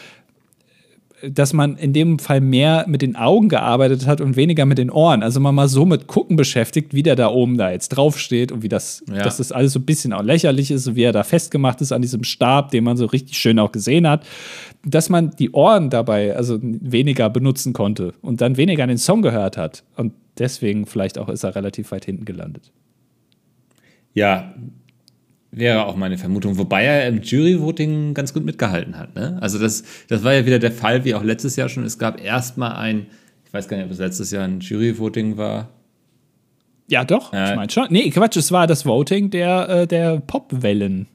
dass man in dem Fall mehr mit den Augen gearbeitet hat und weniger mit den Ohren. Also man mal so mit Gucken beschäftigt, wie der da oben da jetzt draufsteht und wie das, Ja. dass das alles so ein bisschen auch lächerlich ist und wie er da festgemacht ist an diesem Stab, den man so richtig schön auch gesehen hat, dass man die Ohren dabei also weniger benutzen konnte und dann weniger den Song gehört hat. Und deswegen vielleicht auch ist er relativ weit hinten gelandet. Ja, wäre auch meine Vermutung. Wobei er im Jury-Voting ganz gut mitgehalten hat. Ne? Also das, das war ja wieder der Fall, wie auch letztes Jahr schon. Es gab erstmal ein, ich weiß gar nicht, ob es letztes Jahr ein Jury-Voting war. Ja, doch, Äh. ich meine schon. Nee, Quatsch, es war das Voting der, äh, der Popwellen.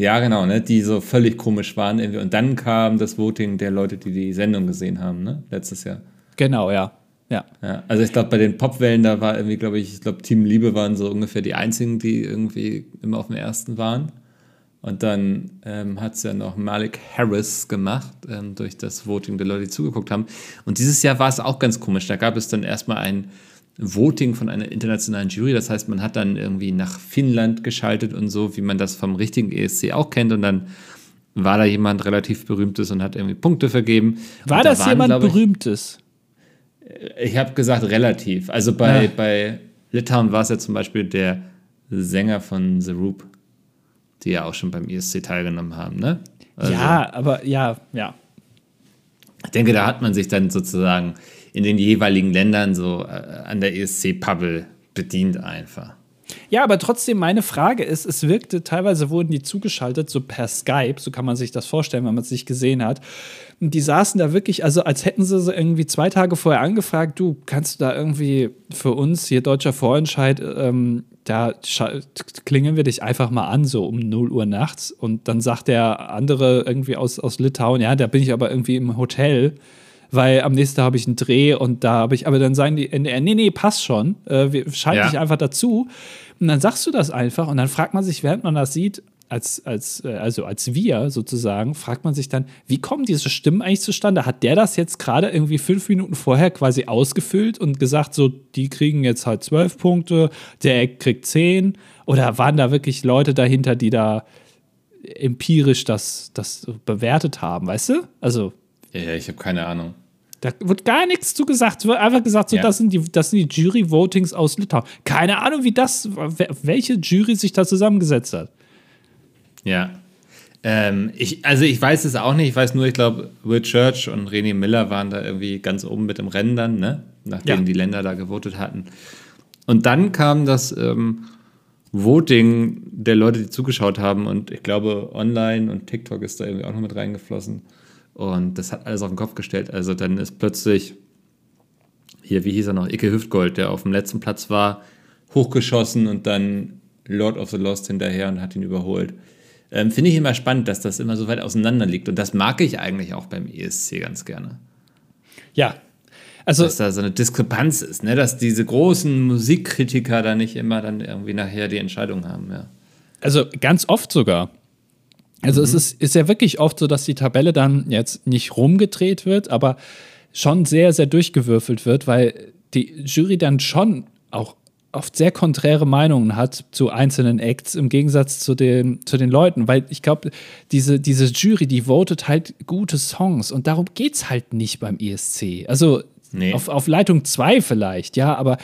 Ja, genau, ne? die so völlig komisch waren. Irgendwie. Und dann kam das Voting der Leute, die die Sendung gesehen haben, ne? letztes Jahr. Genau, ja. Ja. Ja, also ich glaube, bei den Popwellen, da war irgendwie, glaube ich, ich glaube, Team Liebe waren so ungefähr die einzigen, die irgendwie immer auf dem ersten waren. Und dann ähm, hat es ja noch Malik Harris gemacht, ähm, durch das Voting der Leute, die zugeguckt haben. Und dieses Jahr war es auch ganz komisch. Da gab es dann erstmal ein Voting von einer internationalen Jury. Das heißt, man hat dann irgendwie nach Finnland geschaltet und so, wie man das vom richtigen ESC auch kennt. Und dann war da jemand relativ Berühmtes und hat irgendwie Punkte vergeben. War da das waren, jemand ich, Berühmtes? ich habe gesagt relativ. Also bei, Ja. bei Litauen war es ja zum Beispiel der Sänger von The Roop, die ja auch schon beim ESC teilgenommen haben, ne? Also, ja, aber ja, ja. Ich denke, da hat man sich dann sozusagen in den jeweiligen Ländern so äh, an der ESC-Bubble bedient einfach. Ja, aber trotzdem, meine Frage ist, es wirkte, teilweise wurden die zugeschaltet, so per Skype, so kann man sich das vorstellen, wenn man es nicht gesehen hat. Und die saßen da wirklich, also als hätten sie so irgendwie zwei Tage vorher angefragt, du, kannst du da irgendwie für uns hier deutscher Vorentscheid, ähm, da klingeln wir dich einfach mal an, so um 0 Uhr nachts. Und dann sagt der andere irgendwie aus, aus Litauen, ja, da bin ich aber irgendwie im Hotel weil am nächsten Tag habe ich einen Dreh und da habe ich, aber dann sagen die NDR, nee, nee, passt schon, äh, wir schalten Ja. dich einfach dazu. Und dann sagst du das einfach und dann fragt man sich, während man das sieht, als, als, äh, also als wir sozusagen, fragt man sich dann, wie kommen diese Stimmen eigentlich zustande? Hat der das jetzt gerade irgendwie fünf Minuten vorher quasi ausgefüllt und gesagt, so, die kriegen jetzt halt zwölf Punkte, der Eck kriegt zehn? Oder waren da wirklich Leute dahinter, die da empirisch das, das bewertet haben, weißt du? Also. Ja, ich habe keine Ahnung. Da wird gar nichts zu gesagt. Es wird einfach gesagt, so, ja. das, sind die, das sind die Jury-Votings aus Litauen. Keine Ahnung, wie das, welche Jury sich da zusammengesetzt hat. Ja. Ähm, ich, also ich weiß es auch nicht. Ich weiß nur, ich glaube, Will Church und René Miller waren da irgendwie ganz oben mit dem Rennen dann, ne? nachdem ja. die Länder da gewotet hatten. Und dann kam das ähm, Voting der Leute, die zugeschaut haben. Und ich glaube, online und TikTok ist da irgendwie auch noch mit reingeflossen. Und das hat alles auf den Kopf gestellt. Also dann ist plötzlich hier, wie hieß er noch, Icke Hüftgold, der auf dem letzten Platz war, hochgeschossen und dann Lord of the Lost hinterher und hat ihn überholt. Ähm, Finde ich immer spannend, dass das immer so weit auseinander liegt. Und das mag ich eigentlich auch beim ESC ganz gerne. Ja. Also, dass da so eine Diskrepanz ist, ne? dass diese großen Musikkritiker da nicht immer dann irgendwie nachher die Entscheidung haben. Ja. Also ganz oft sogar. Also mhm. es ist, ist ja wirklich oft so, dass die Tabelle dann jetzt nicht rumgedreht wird, aber schon sehr, sehr durchgewürfelt wird, weil die Jury dann schon auch oft sehr konträre Meinungen hat zu einzelnen Acts im Gegensatz zu den, zu den Leuten, weil ich glaube, diese, diese Jury, die votet halt gute Songs und darum geht es halt nicht beim ESC. Also nee. auf, auf Leitung 2 vielleicht, ja, aber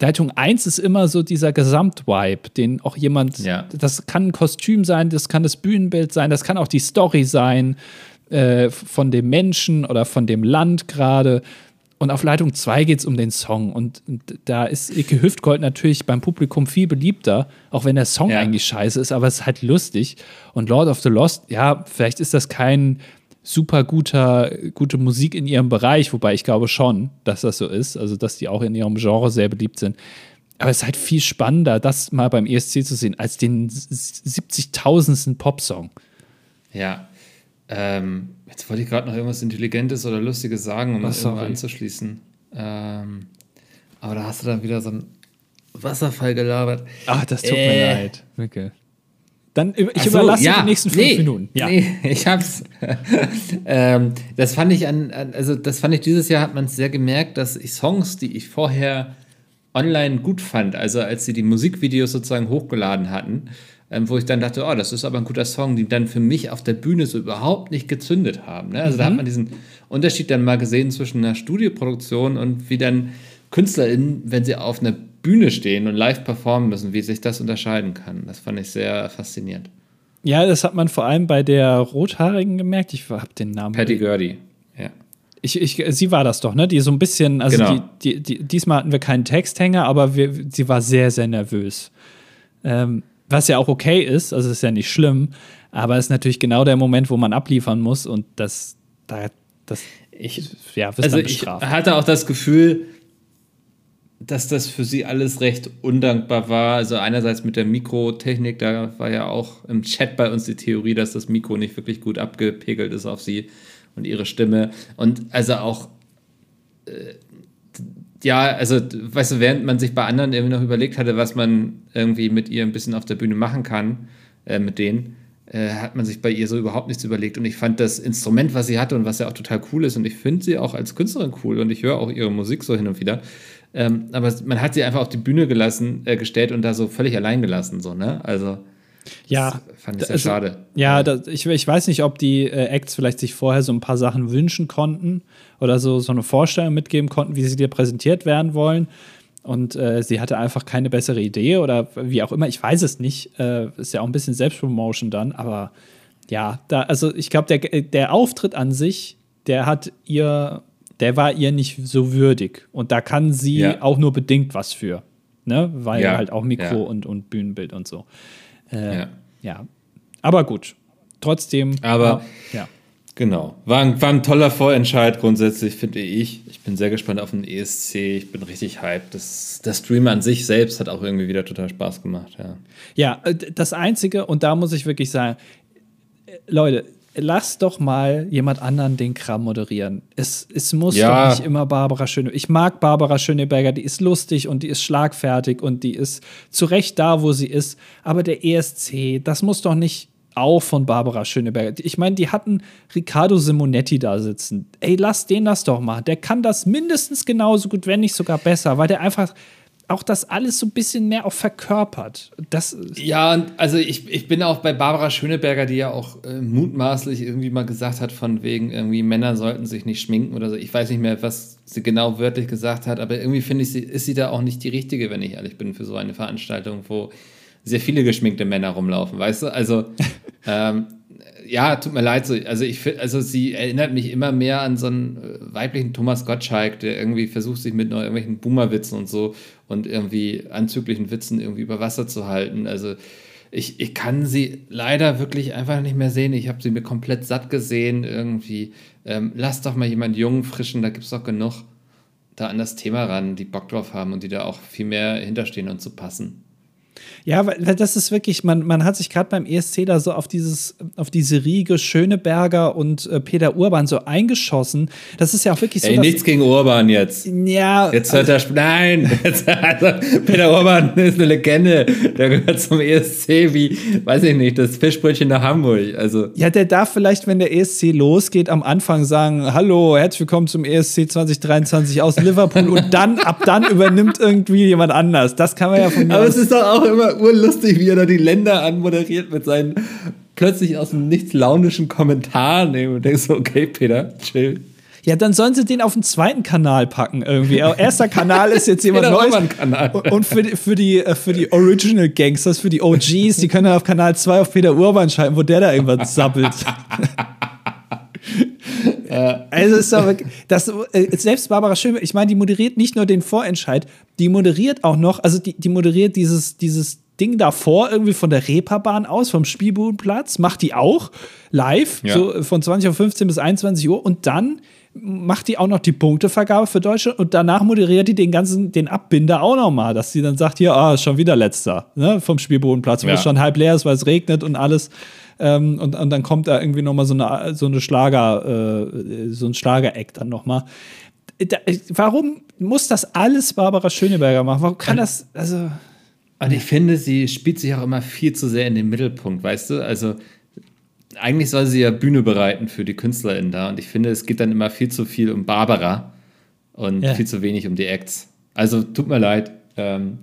Leitung 1 ist immer so dieser Gesamtvibe, den auch jemand, ja. das kann ein Kostüm sein, das kann das Bühnenbild sein, das kann auch die Story sein äh, von dem Menschen oder von dem Land gerade. Und auf Leitung 2 geht es um den Song. Und, da ist Ike Hüftgold natürlich beim Publikum viel beliebter, auch wenn der Song ja. eigentlich scheiße ist, aber es ist halt lustig. Und Lord of the Lost, ja, vielleicht ist das kein super guter, gute Musik in ihrem Bereich, wobei ich glaube schon, dass das so ist, also dass die auch in ihrem Genre sehr beliebt sind. Aber es ist halt viel spannender, das mal beim ESC zu sehen, als den 70.000. Popsong. Ja. Ähm, jetzt wollte ich gerade noch irgendwas Intelligentes oder Lustiges sagen, um das irgendwo anzuschließen. Ähm, aber da hast du dann wieder so einen Wasserfall gelabert. Ach, das tut äh, mir leid. Wirklich. Dann ich so, überlasse ja, die nächsten fünf nee, Minuten. Ja. Nee, ich hab's. ähm, das fand ich an, also das fand ich dieses Jahr hat man sehr gemerkt, dass ich Songs, die ich vorher online gut fand, also als sie die Musikvideos sozusagen hochgeladen hatten, ähm, wo ich dann dachte, oh, das ist aber ein guter Song, die dann für mich auf der Bühne so überhaupt nicht gezündet haben. Ne? Also mhm. da hat mhm. man diesen Unterschied dann mal gesehen zwischen einer Studioproduktion und wie dann KünstlerInnen, wenn sie auf einer Bühne stehen und live performen müssen, wie sich das unterscheiden kann. Das fand ich sehr faszinierend. Ja, das hat man vor allem bei der Rothaarigen gemerkt. Ich habe den Namen. Patty Gurdy, ja. Ich, ich, sie war das doch, ne? Die so ein bisschen, also genau. die, die, die, diesmal hatten wir keinen Texthänger, aber wir, sie war sehr, sehr nervös. Ähm, was ja auch okay ist, also ist ja nicht schlimm, aber es ist natürlich genau der Moment, wo man abliefern muss und das, da, das, ich, ja, also ich hatte auch das Gefühl, dass das für sie alles recht undankbar war. Also einerseits mit der Mikrotechnik, da war ja auch im Chat bei uns die Theorie, dass das Mikro nicht wirklich gut abgepegelt ist auf sie und ihre Stimme. Und also auch, äh, ja, also, weißt du, während man sich bei anderen irgendwie noch überlegt hatte, was man irgendwie mit ihr ein bisschen auf der Bühne machen kann, äh, mit denen, äh, hat man sich bei ihr so überhaupt nichts überlegt. Und ich fand das Instrument, was sie hatte und was ja auch total cool ist, und ich finde sie auch als Künstlerin cool und ich höre auch ihre Musik so hin und wieder, ähm, aber man hat sie einfach auf die Bühne gelassen, äh, gestellt und da so völlig allein gelassen, so, ne? Also. Ja, fand ich sehr also, schade. Ja, das, ich, ich weiß nicht, ob die äh, Acts vielleicht sich vorher so ein paar Sachen wünschen konnten oder so, so eine Vorstellung mitgeben konnten, wie sie dir präsentiert werden wollen. Und äh, sie hatte einfach keine bessere Idee oder wie auch immer. Ich weiß es nicht. Äh, ist ja auch ein bisschen Selbstpromotion dann, aber ja, da, also ich glaube, der, der Auftritt an sich, der hat ihr der war ihr nicht so würdig. Und da kann sie ja. auch nur bedingt was für. Ne? Weil ja. halt auch Mikro und, und Bühnenbild und so. Äh, ja. Aber gut. Trotzdem. Aber ja. Genau. War ein, war ein toller Vorentscheid grundsätzlich, finde ich. Ich bin sehr gespannt auf den ESC. Ich bin richtig hyped. Das, der Stream an sich selbst hat auch irgendwie wieder total Spaß gemacht. Ja, ja äh, das Einzige, und da muss ich wirklich sagen, äh, Leute, lass doch mal jemand anderen den Kram moderieren. Es, es muss Ja. doch nicht immer Barbara Schöneberger. Ich mag Barbara Schöneberger, die ist lustig und die ist schlagfertig und die ist zu Recht da, wo sie ist. Aber der ESC, das muss doch nicht auch von Barbara Schöneberger. Ich meine, die hatten Riccardo Simonetti da sitzen. Ey, lass den das doch mal. Der kann das mindestens genauso gut, wenn nicht sogar besser, weil der einfach auch das alles so ein bisschen mehr auch verkörpert. Das, Ja, und also ich, ich bin auch bei Barbara Schöneberger, die ja auch äh, mutmaßlich irgendwie mal gesagt hat, von wegen irgendwie Männer sollten sich nicht schminken oder so. Ich weiß nicht mehr, was sie genau wörtlich gesagt hat, aber irgendwie finde ich, sie, ist sie da auch nicht die richtige, wenn ich ehrlich bin, für so eine Veranstaltung, wo sehr viele geschminkte Männer rumlaufen, weißt du? Also, ähm, ja, tut mir leid, so, also ich also sie erinnert mich immer mehr an so einen äh, weiblichen Thomas Gottschalk, der irgendwie versucht, sich mit irgendwelchen Boomer-Witzen und so und irgendwie anzüglichen Witzen irgendwie über Wasser zu halten. Also ich, ich kann sie leider wirklich einfach nicht mehr sehen. Ich habe sie mir komplett satt gesehen irgendwie. Ähm, lass doch mal jemand jungen, frischen, da gibt es doch genug da an das Thema ran, die Bock drauf haben und die da auch viel mehr hinterstehen und zu passen. Ja, weil das ist wirklich, man, man hat sich gerade beim ESC da so auf dieses, auf diese Riege Schöneberger und äh, Peter Urban so eingeschossen. Das ist ja auch wirklich so. Ey, nichts gegen Urban jetzt. Ja, Jetzt hört er, sp- nein, jetzt, also Peter Urban ist eine Legende, der gehört zum ESC wie, weiß ich nicht, das Fischbrötchen nach Hamburg, also ja, der darf vielleicht, wenn der ESC losgeht, am Anfang sagen, hallo, herzlich willkommen zum ESC 2023 aus Liverpool und dann, ab dann übernimmt irgendwie jemand anders. Das kann man ja von mir Aber es ist doch auch immer urlustig, wie er da die Länder anmoderiert mit seinen plötzlich aus dem nichts launischen Kommentaren nehmen und denkst so, okay, Peter, chill. Ja, dann sollen sie den auf den zweiten Kanal packen irgendwie. Aber Erster Kanal ist jetzt jemand Neues. Und- Und für die, für, die, äh, für die Original Gangsters, für die OGs, die können dann auf Kanal 2 auf Peter Urban schalten, wo der da irgendwas sabbelt. Also ist wirklich, das, äh, selbst Barbara Schöneberger, ich meine, die moderiert nicht nur den Vorentscheid, die moderiert auch noch, also die, die moderiert dieses, dieses Ding davor irgendwie von der Reeperbahn aus, vom Spielbudenplatz, macht die auch live, Ja. so von 20.15 Uhr bis 21 Uhr und dann macht die auch noch die Punktevergabe für Deutschland und danach moderiert die den ganzen, den Abbinder auch noch mal, dass sie dann sagt, hier, ah, ist schon wieder letzter, ne, vom Spielbodenplatz, wo Ja. es schon halb leer ist, weil es regnet und alles. Ähm, und, und dann kommt da irgendwie noch mal so eine, so eine Schlager, äh, so ein Schlager-Act dann noch mal. Da, warum muss das alles Barbara Schöneberger machen? Warum kann das, also, Und ich finde, sie spielt sich auch immer viel zu sehr in den Mittelpunkt, weißt du? Also eigentlich soll sie ja Bühne bereiten für die KünstlerInnen da und ich finde, es geht dann immer viel zu viel um Barbara und Ja. viel zu wenig um die Acts. Also tut mir leid. Ähm,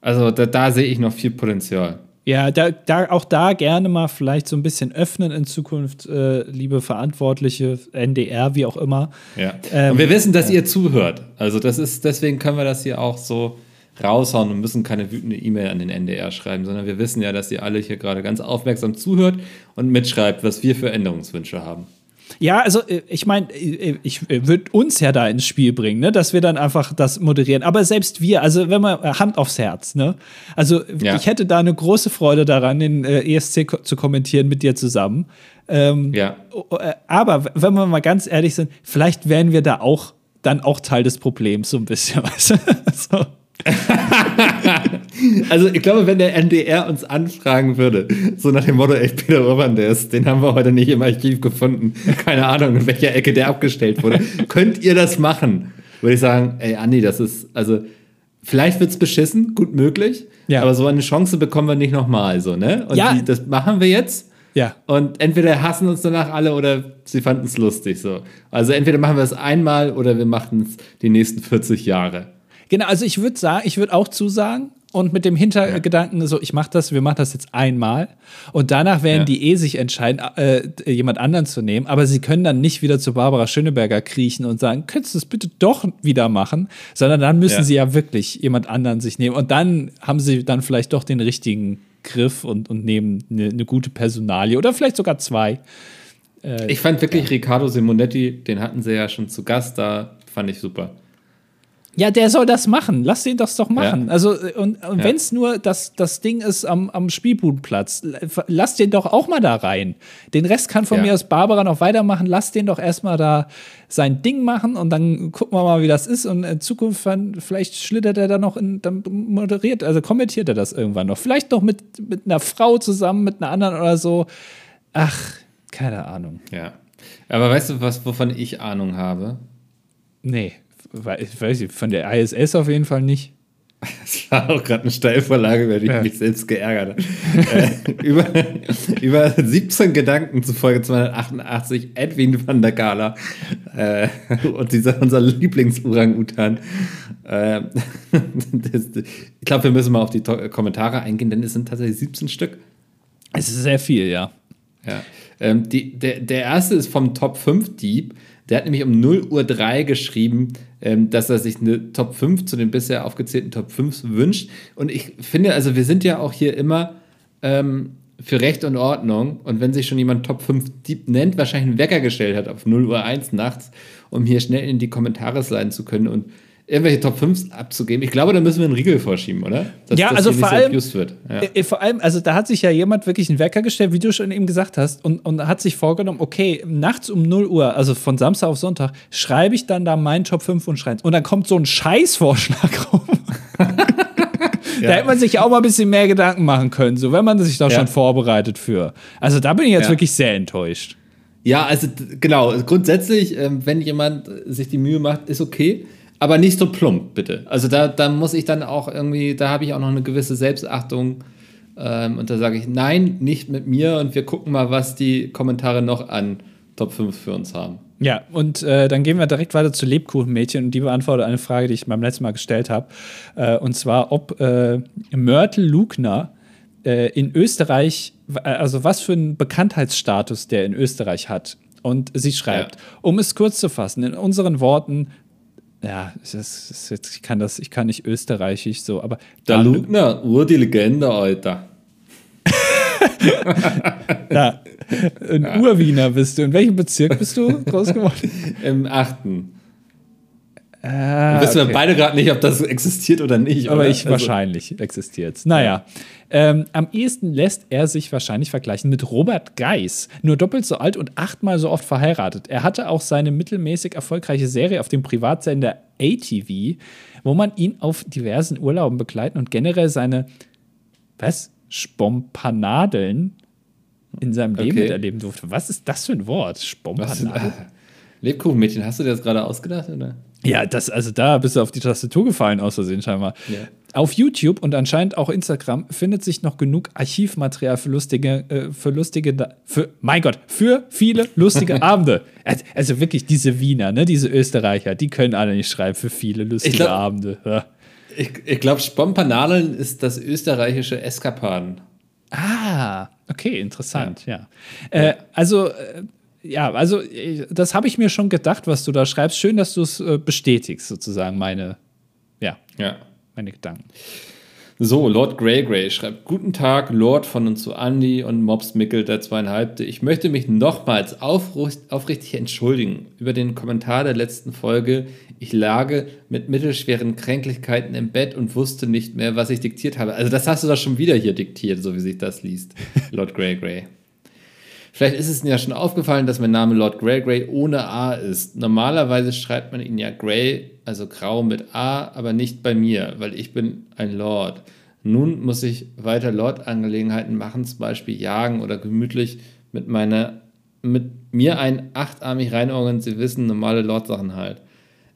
also da, da sehe ich noch viel Potenzial. Ja, da, da, auch da gerne mal vielleicht so ein bisschen öffnen in Zukunft, äh, liebe Verantwortliche, NDR, wie auch immer. Ja. Ähm, und wir wissen, dass ihr zuhört. Also das ist, deswegen können wir das hier auch so raushauen und müssen keine wütende E-Mail an den NDR schreiben, sondern wir wissen ja, dass ihr alle hier gerade ganz aufmerksam zuhört und mitschreibt, was wir für Änderungswünsche haben. Ja, also äh, ich meine, ich würde uns ja da ins Spiel bringen, ne, dass wir dann einfach das moderieren. Aber selbst wir, also wenn man äh, Hand aufs Herz, ne, also Ja. ich hätte da eine große Freude daran, den äh, ESC zu kommentieren mit dir zusammen. Ähm, Ja. äh, Aber wenn wir mal ganz ehrlich sind, vielleicht wären wir da auch dann auch Teil des Problems so ein bisschen, weißt du? so. Also ich glaube, wenn der NDR uns anfragen würde, so nach dem Motto, ey, Peter Urban, der ist, den haben wir heute nicht im Archiv gefunden, keine Ahnung, in welcher Ecke der abgestellt wurde, könnt ihr das machen? Würde ich sagen, ey, Andi, das ist, also, vielleicht wird's beschissen, gut möglich, Ja. aber so eine Chance bekommen wir nicht nochmal, so, ne? Und Ja. die, das machen wir jetzt. Ja. Und entweder hassen uns danach alle oder sie fanden es lustig, so. Also entweder machen wir es einmal oder wir machen es die nächsten 40 Jahre. Genau, also ich würde sagen, ich würde auch zusagen und mit dem Hintergedanken so, ich mache das, wir machen das jetzt einmal und danach werden Ja. die eh sich entscheiden, äh, jemand anderen zu nehmen, aber sie können dann nicht wieder zu Barbara Schöneberger kriechen und sagen, könntest du das bitte doch wieder machen, sondern dann müssen Ja. sie ja wirklich jemand anderen sich nehmen und dann haben sie dann vielleicht doch den richtigen Griff und, und nehmen eine, eine gute Personalie oder vielleicht sogar zwei. Ich fand wirklich Riccardo Simonetti, den hatten sie ja schon zu Gast, da fand ich super. Ja, der soll das machen. Lass den das doch machen. Ja. Also, äh, und, und Ja. wenn es nur das, das Ding ist am, am Spielbudenplatz, lass den doch auch mal da rein. Den Rest kann von Ja. mir aus Barbara noch weitermachen. Lass den doch erstmal da sein Ding machen und dann gucken wir mal, wie das ist. Und in Zukunft, vielleicht schlittert er da noch in, dann moderiert, also kommentiert er das irgendwann noch. Vielleicht noch mit, mit einer Frau zusammen, mit einer anderen oder so. Ach, Keine Ahnung. Ja. Aber weißt du, was, wovon ich Ahnung habe? Nee, ich weiß nicht, von der ISS auf jeden Fall nicht. Das war auch gerade eine Steilvorlage, weil ich ja. mich selbst geärgert habe. äh, über, über 17 Gedanken zu Folge 288, Edwin van der Gala äh, und dieser, unser Lieblings-Orang-Utan. Äh, ich glaube, wir müssen mal auf die Kommentare eingehen, denn es sind tatsächlich 17 Stück. Es ist sehr viel, ja. Ja. Ähm, die, der, der erste ist vom Top 5 Dieb. Der hat nämlich um 0 Uhr 3 geschrieben, ähm, dass er sich eine Top 5 zu den bisher aufgezählten Top 5 wünscht. Und ich finde, also wir sind ja auch hier immer ähm, für Recht und Ordnung. Und wenn sich schon jemand Top 5 Dieb nennt, wahrscheinlich einen Wecker gestellt hat auf 0 Uhr 1 nachts, um hier schnell in die Kommentare sliden zu können und irgendwelche Top 5 abzugeben. Ich glaube, da müssen wir einen Riegel vorschieben, oder? Dass, ja, also vor allem, wird. Ja. Äh, vor allem, also da hat sich ja jemand wirklich einen Wecker gestellt, wie du schon eben gesagt hast, und, und hat sich vorgenommen, okay, nachts um 0 Uhr, also von Samstag auf Sonntag, schreibe ich dann da meinen Top 5 und schreibe Und dann kommt so ein Scheißvorschlag rum. da hätte man sich auch mal ein bisschen mehr Gedanken machen können, so wenn man sich da ja. schon vorbereitet für. Also da bin ich jetzt ja. wirklich sehr enttäuscht. Ja, also genau, grundsätzlich, ähm, wenn jemand sich die Mühe macht, ist okay aber nicht so plump, bitte. Also da, da muss ich dann auch irgendwie, da habe ich auch noch eine gewisse Selbstachtung. Ähm, und da sage ich, nein, nicht mit mir und wir gucken mal, was die Kommentare noch an Top 5 für uns haben. Ja, und äh, dann gehen wir direkt weiter zu Lebkuchenmädchen und die beantwortet eine Frage, die ich beim letzten Mal gestellt habe. Äh, und zwar, ob äh, Mörtel Lugner äh, in Österreich, also was für einen Bekanntheitsstatus der in Österreich hat. Und sie schreibt, ja. um es kurz zu fassen, in unseren Worten, ja, das ist jetzt, ich kann das, ich kann nicht österreichisch so, aber. Der Lugner, Ur die Legende, Alter. ja, ein ja. Urwiener bist du. In welchem Bezirk bist du groß geworden? Im achten. Ah, wissen okay. wir beide gerade nicht, ob das existiert oder nicht. Aber oder? ich also. wahrscheinlich existiert es. Naja. Ähm, am ehesten lässt er sich wahrscheinlich vergleichen mit Robert Geis. Nur doppelt so alt und achtmal so oft verheiratet. Er hatte auch seine mittelmäßig erfolgreiche Serie auf dem Privatsender ATV, wo man ihn auf diversen Urlauben begleiten und generell seine, was? Spompanadeln in seinem Leben okay. miterleben durfte. Was ist das für ein Wort? Spompanadeln. Lebkuchenmädchen, hast du dir das gerade ausgedacht, oder? Ja, das, also da bist du auf die Tastatur gefallen, aus Versehen scheinbar. Ja. Auf YouTube und anscheinend auch Instagram findet sich noch genug Archivmaterial für lustige, äh, für lustige, für, mein Gott, für viele lustige Abende. Also wirklich diese Wiener, ne, diese Österreicher, die können alle nicht schreiben für viele lustige glaub, Abende. Ja. Ich, ich glaube, Spompanalen ist das österreichische Eskapaden. Ah, okay, interessant, ja. ja. Äh, also, äh, ja, also äh, das habe ich mir schon gedacht, was du da schreibst. Schön, dass du es äh, bestätigst, sozusagen, meine, ja, ja. meine Gedanken. So, Lord Grey Grey schreibt: Guten Tag, Lord von und zu Andy und Mobs Mickel, der zweieinhalbte. Ich möchte mich nochmals aufrichtig entschuldigen über den Kommentar der letzten Folge. Ich lage mit mittelschweren Kränklichkeiten im Bett und wusste nicht mehr, was ich diktiert habe. Also, das hast du doch schon wieder hier diktiert, so wie sich das liest, Lord Grey Grey. Vielleicht ist es Ihnen ja schon aufgefallen, dass mein Name Lord Grey Grey ohne A ist. Normalerweise schreibt man ihn ja Grey, also grau mit A, aber nicht bei mir, weil ich bin ein Lord. Nun muss ich weiter Lord-Angelegenheiten machen, zum Beispiel jagen oder gemütlich mit meiner, mit mir ein achtarmig reinordnen, Sie wissen, normale Lord-Sachen halt.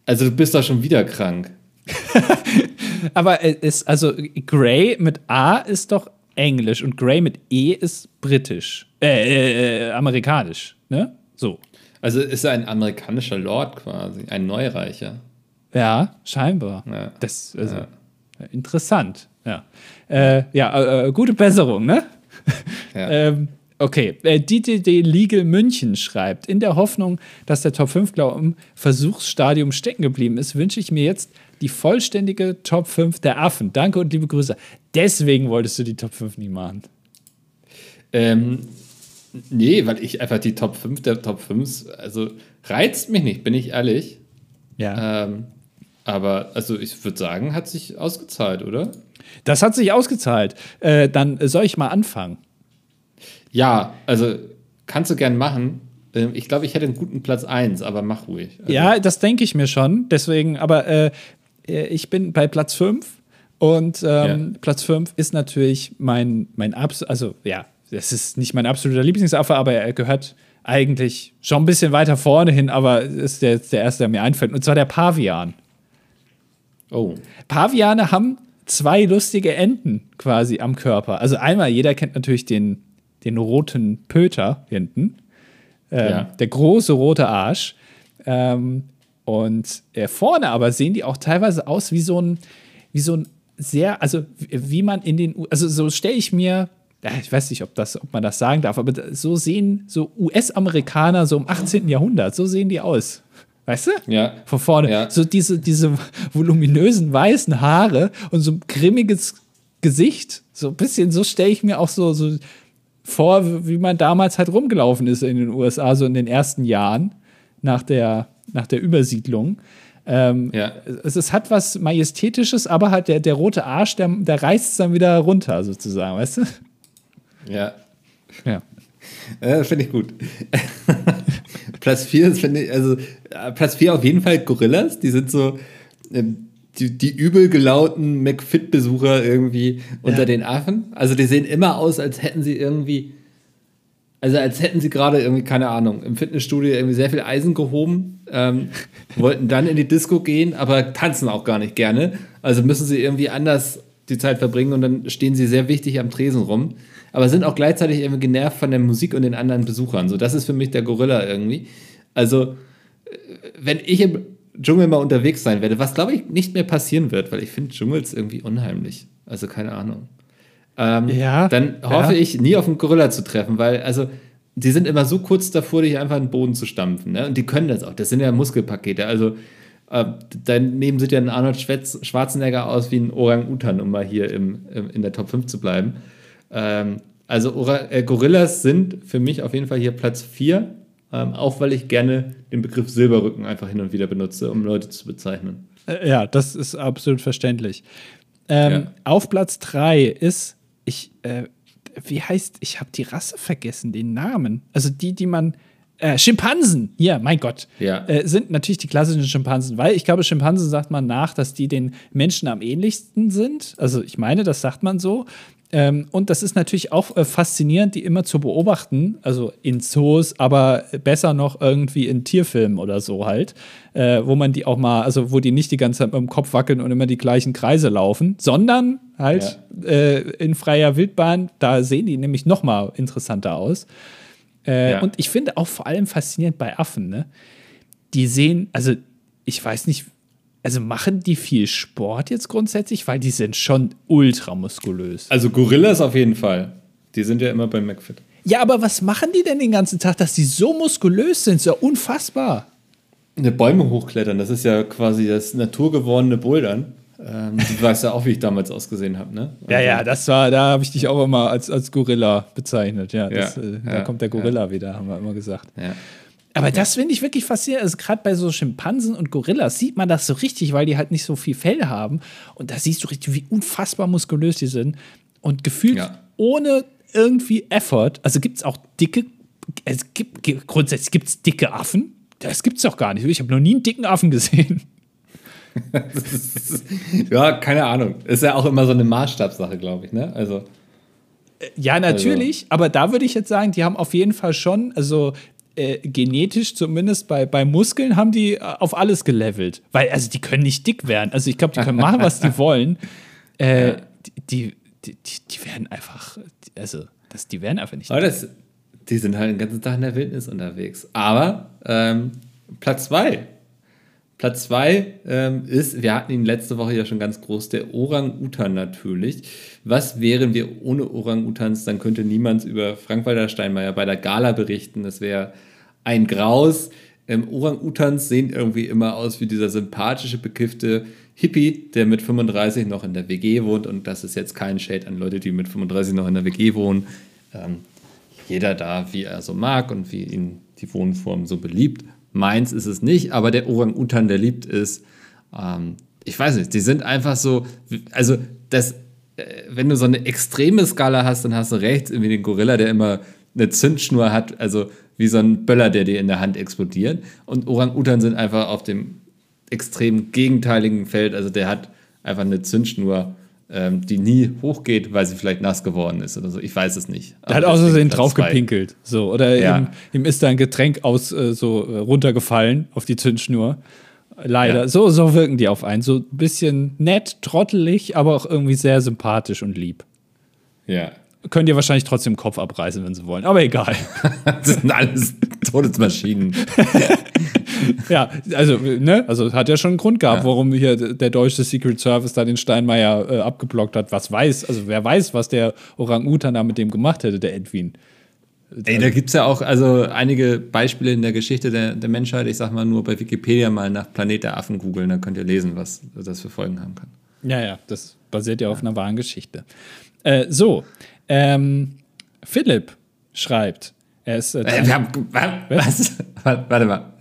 Also du bist doch schon wieder krank. aber es, also Grey mit A ist doch Englisch und Grey mit E ist britisch. Äh, äh, äh, amerikanisch, ne? So. Also ist er ein amerikanischer Lord quasi, ein Neureicher. Ja, scheinbar. Ja. Das also ja. interessant. Ja, äh, ja äh, gute Besserung, ne? Ja. ähm, okay, äh, DTD Legal München schreibt, in der Hoffnung, dass der Top 5 Glauben im Versuchsstadium stecken geblieben ist, wünsche ich mir jetzt die vollständige Top 5 der Affen. Danke und liebe Grüße. Deswegen wolltest du die Top 5 nie machen. Ähm, nee, weil ich einfach die Top 5 der Top 5, also reizt mich nicht, bin ich ehrlich. Ja. Ähm, aber also ich würde sagen, hat sich ausgezahlt, oder? Das hat sich ausgezahlt. Äh, dann soll ich mal anfangen. Ja, also kannst du gern machen. Ähm, ich glaube, ich hätte einen guten Platz 1, aber mach ruhig. Also ja, das denke ich mir schon. Deswegen, aber äh ich bin bei Platz 5 und ähm, ja. Platz 5 ist natürlich mein, mein Abs also ja, das ist nicht mein absoluter Lieblingsaffe, aber er gehört eigentlich schon ein bisschen weiter vorne hin, aber ist der, der erste, der mir einfällt. Und zwar der Pavian. Oh. Paviane haben zwei lustige Enden quasi am Körper. Also einmal, jeder kennt natürlich den, den roten Pöter hinten. Ähm, ja. Der große rote Arsch. Ähm, und äh, vorne aber sehen die auch teilweise aus wie so ein, wie so ein sehr, also wie man in den, also so stelle ich mir, ich weiß nicht, ob, das, ob man das sagen darf, aber so sehen so US-Amerikaner so im 18. Jahrhundert, so sehen die aus. Weißt du? Ja. Von vorne. Ja. So diese, diese voluminösen weißen Haare und so ein grimmiges Gesicht. So ein bisschen, so stelle ich mir auch so, so vor, wie man damals halt rumgelaufen ist in den USA, so in den ersten Jahren nach der, nach der Übersiedlung. Ähm, ja. es, es, hat was Majestätisches, aber halt der, der rote Arsch, der, der reißt es dann wieder runter, sozusagen, weißt du? Ja. Ja. Äh, finde ich gut. Platz 4 finde ich, also äh, Platz 4 auf jeden Fall Gorillas. Die sind so äh, die, die übel gelauten McFit-Besucher irgendwie unter ja. den Affen. Also die sehen immer aus, als hätten sie irgendwie, also als hätten sie gerade irgendwie, keine Ahnung, im Fitnessstudio irgendwie sehr viel Eisen gehoben, ähm, wollten dann in die Disco gehen, aber tanzen auch gar nicht gerne. Also müssen sie irgendwie anders die Zeit verbringen und dann stehen sie sehr wichtig am Tresen rum aber sind auch gleichzeitig irgendwie genervt von der Musik und den anderen Besuchern. So, das ist für mich der Gorilla irgendwie. Also, äh, wenn ich im Dschungel mal unterwegs sein werde, was glaube ich nicht mehr passieren wird, weil ich finde Dschungels irgendwie unheimlich. Also, keine Ahnung. Ähm, ja, dann hoffe ja. ich, nie auf einen Gorilla zu treffen, weil, also, die sind immer so kurz davor, dich einfach in den Boden zu stampfen. Ne? Und die können das auch. Das sind ja Muskelpakete. Also, äh, daneben sieht ja ein Arnold Schwarzenegger aus wie ein Orang-Utan, um mal hier im, im, in der Top 5 zu bleiben. Ähm, also Ora äh, Gorillas sind für mich auf jeden Fall hier Platz 4, ähm, auch weil ich gerne den Begriff Silberrücken einfach hin und wieder benutze, um Leute zu bezeichnen. Äh, ja, das ist absolut verständlich. Ähm, ja. Auf Platz 3 ist, ich, äh, wie heißt, ich habe die Rasse vergessen, den Namen. Also die, die man äh, Schimpansen, ja, mein Gott, ja. äh, sind natürlich die klassischen Schimpansen, weil ich glaube, Schimpansen sagt man nach, dass die den Menschen am ähnlichsten sind. Also ich meine, das sagt man so. Ähm, und das ist natürlich auch äh, faszinierend, die immer zu beobachten, also in Zoos, aber besser noch irgendwie in Tierfilmen oder so halt, äh, wo man die auch mal, also wo die nicht die ganze Zeit mit dem Kopf wackeln und immer die gleichen Kreise laufen, sondern halt ja. äh, in freier Wildbahn, da sehen die nämlich noch mal interessanter aus. Äh, ja. Und ich finde auch vor allem faszinierend bei Affen, ne? Die sehen, also ich weiß nicht, also machen die viel Sport jetzt grundsätzlich, weil die sind schon ultramuskulös. Also Gorillas auf jeden Fall. Die sind ja immer beim McFit. Ja, aber was machen die denn den ganzen Tag, dass die so muskulös sind? So unfassbar. Eine Bäume hochklettern, das ist ja quasi das naturgewordene Bouldern. Ähm, du weißt ja auch, wie ich damals ausgesehen habe, ne? Also ja, ja, das war, da habe ich dich auch immer als, als Gorilla bezeichnet. Ja, das, ja, äh, da kommt der Gorilla ja. wieder, haben wir immer gesagt. Ja. Aber das finde ich wirklich faszinierend. Also gerade bei so Schimpansen und Gorillas sieht man das so richtig, weil die halt nicht so viel Fell haben. Und da siehst du richtig, wie unfassbar muskulös die sind. Und gefühlt ja. ohne irgendwie Effort. Also gibt es auch dicke, es gibt, grundsätzlich gibt es dicke Affen. Das gibt es doch gar nicht. Ich habe noch nie einen dicken Affen gesehen. ja, keine Ahnung. Ist ja auch immer so eine Maßstabssache, glaube ich, ne? Also. Ja, natürlich, also. aber da würde ich jetzt sagen, die haben auf jeden Fall schon, also äh, genetisch zumindest bei, bei Muskeln haben die äh, auf alles gelevelt. Weil, also die können nicht dick werden. Also ich glaube, die können machen, was die wollen. Äh, ja. die, die, die, die, werden einfach, also das, die werden einfach nicht Aber das, die sind halt den ganzen Tag in der Wildnis unterwegs. Aber ähm, Platz zwei. Platz zwei ähm, ist, wir hatten ihn letzte Woche ja schon ganz groß, der Orang-Utan natürlich. Was wären wir ohne Orang-Utans? Dann könnte niemand über Frank-Walter Steinmeier bei der Gala berichten. Das wäre ein Graus. Ähm, Orang-Utans sehen irgendwie immer aus wie dieser sympathische, bekiffte Hippie, der mit 35 noch in der WG wohnt. Und das ist jetzt kein Shade an Leute, die mit 35 noch in der WG wohnen. Ähm, jeder da, wie er so mag und wie ihn die Wohnform so beliebt. Meins ist es nicht, aber der Orang-Utan, der liebt ist. Ähm, ich weiß nicht, die sind einfach so, also das äh, wenn du so eine extreme Skala hast, dann hast du rechts irgendwie den Gorilla, der immer eine Zündschnur hat, also wie so ein Böller, der dir in der Hand explodiert. Und Orang-Utan sind einfach auf dem extrem gegenteiligen Feld, also der hat einfach eine Zündschnur die nie hochgeht, weil sie vielleicht nass geworden ist oder so. Ich weiß es nicht. Da hat außersehen drauf gepinkelt. So, oder ja. ihm, ihm, ist da ein Getränk aus äh, so äh, runtergefallen auf die Zündschnur. Leider. Ja. So, so wirken die auf einen. So ein bisschen nett, trottelig, aber auch irgendwie sehr sympathisch und lieb. Ja. Könnt ihr wahrscheinlich trotzdem den Kopf abreißen, wenn sie wollen. Aber egal. das sind alles Todesmaschinen. ja, also, ne, also hat ja schon einen Grund gehabt, ja. warum hier der deutsche Secret Service da den Steinmeier äh, abgeblockt hat. Was weiß, also wer weiß, was der Orang-Utan da mit dem gemacht hätte, der Edwin. Ey, da gibt es ja auch also einige Beispiele in der Geschichte der, der Menschheit. Ich sag mal nur bei Wikipedia mal nach Planet der Affen googeln, dann könnt ihr lesen, was das für Folgen haben kann. Ja, ja, das basiert ja, ja. auf einer wahren Geschichte. Äh, so, ähm, Philipp schreibt, er ist. Äh, äh wir haben, was? Warte mal.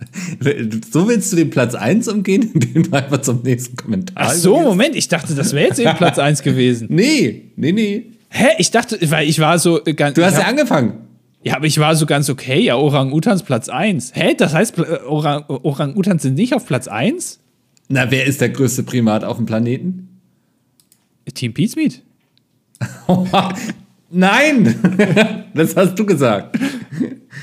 So willst du den Platz 1 umgehen, indem du einfach zum nächsten Kommentar Ach so, gehst? Moment, ich dachte, das wäre jetzt eben Platz 1 gewesen. Nee, nee, nee. Hä? Ich dachte, weil ich war so ganz. Du hast ja angefangen. Ja, aber ich war so ganz okay. Ja, Orang-Utans Platz 1. Hä? Das heißt, Orang-Utans sind nicht auf Platz 1? Na, wer ist der größte Primat auf dem Planeten? Team Peacemeat. Nein! das hast du gesagt.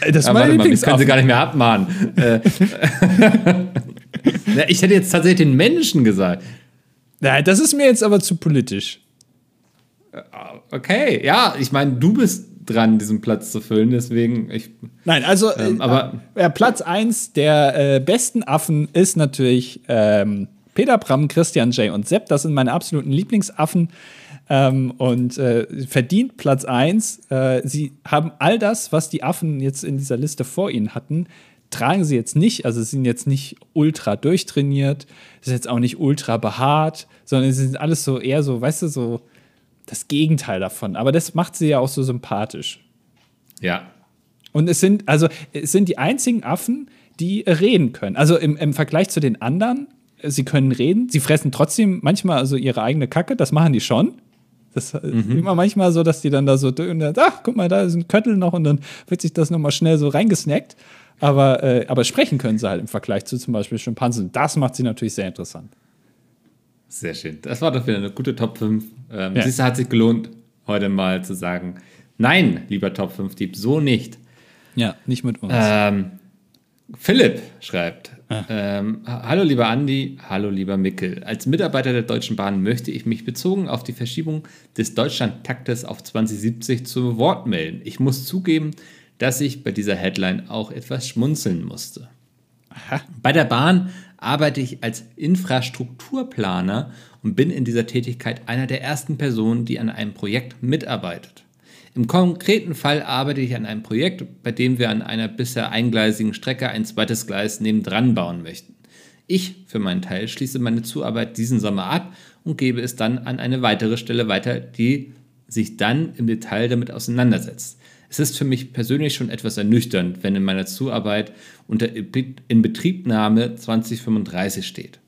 Das ist meine mal, mich können sie gar nicht mehr abmahnen. Äh, ich hätte jetzt tatsächlich den Menschen gesagt. Nein, das ist mir jetzt aber zu politisch. Okay, ja, ich meine, du bist dran, diesen Platz zu füllen, deswegen ich. Nein, also ähm, aber äh, Platz 1 der äh, besten Affen ist natürlich ähm, Peter Bram, Christian J. und Sepp. Das sind meine absoluten Lieblingsaffen. Ähm, und äh, verdient Platz 1. Äh, sie haben all das, was die Affen jetzt in dieser Liste vor ihnen hatten, tragen sie jetzt nicht. Also sie sind jetzt nicht ultra durchtrainiert, sind jetzt auch nicht ultra behaart, sondern sie sind alles so eher so, weißt du, so das Gegenteil davon. Aber das macht sie ja auch so sympathisch. Ja. Und es sind, also, es sind die einzigen Affen, die reden können. Also im, im Vergleich zu den anderen, sie können reden, sie fressen trotzdem manchmal also ihre eigene Kacke, das machen die schon. Das ist mhm. immer manchmal so, dass die dann da so, ach, guck mal, da ist ein Köttel noch und dann wird sich das nochmal schnell so reingesnackt. Aber, äh, aber sprechen können sie halt im Vergleich zu zum Beispiel Schimpansen. Das macht sie natürlich sehr interessant. Sehr schön. Das war doch wieder eine gute Top 5. Ähm, ja. Siehst du, hat sich gelohnt, heute mal zu sagen, nein, lieber Top 5 Dieb, so nicht. Ja, nicht mit uns. Ähm, Philipp schreibt, ähm, hallo lieber Andi, hallo lieber Mickel. Als Mitarbeiter der Deutschen Bahn möchte ich mich bezogen auf die Verschiebung des Deutschland-Taktes auf 2070 zu Wort melden. Ich muss zugeben, dass ich bei dieser Headline auch etwas schmunzeln musste. Aha. Bei der Bahn arbeite ich als Infrastrukturplaner und bin in dieser Tätigkeit einer der ersten Personen, die an einem Projekt mitarbeitet. Im konkreten Fall arbeite ich an einem Projekt, bei dem wir an einer bisher eingleisigen Strecke ein zweites Gleis nebendran bauen möchten. Ich für meinen Teil schließe meine Zuarbeit diesen Sommer ab und gebe es dann an eine weitere Stelle weiter, die sich dann im Detail damit auseinandersetzt. Es ist für mich persönlich schon etwas ernüchternd, wenn in meiner Zuarbeit unter Inbetriebnahme 2035 steht.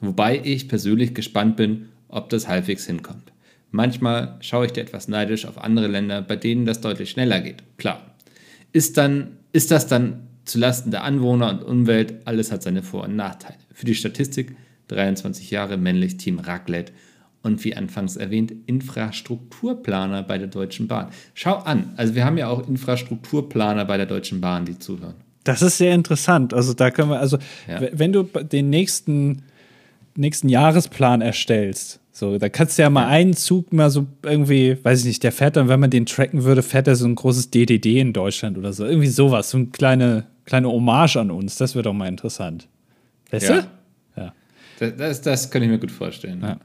Wobei ich persönlich gespannt bin, ob das halbwegs hinkommt. Manchmal schaue ich da etwas neidisch auf andere Länder, bei denen das deutlich schneller geht. Klar. Ist, dann, ist das dann zulasten der Anwohner und Umwelt? Alles hat seine Vor- und Nachteile. Für die Statistik 23 Jahre männlich Team Raclette und wie anfangs erwähnt, Infrastrukturplaner bei der Deutschen Bahn. Schau an, also wir haben ja auch Infrastrukturplaner bei der Deutschen Bahn, die zuhören. Das ist sehr interessant. Also da können wir, also ja. wenn du den nächsten, nächsten Jahresplan erstellst, so, da kannst du ja mal einen Zug mal so irgendwie, weiß ich nicht, der fährt dann, wenn man den tracken würde, fährt er so ein großes DDD in Deutschland oder so. Irgendwie sowas, so eine kleine, kleine Hommage an uns. Das wäre doch mal interessant. Weißt ja. du? Das, das, das kann ich mir gut vorstellen. Ja.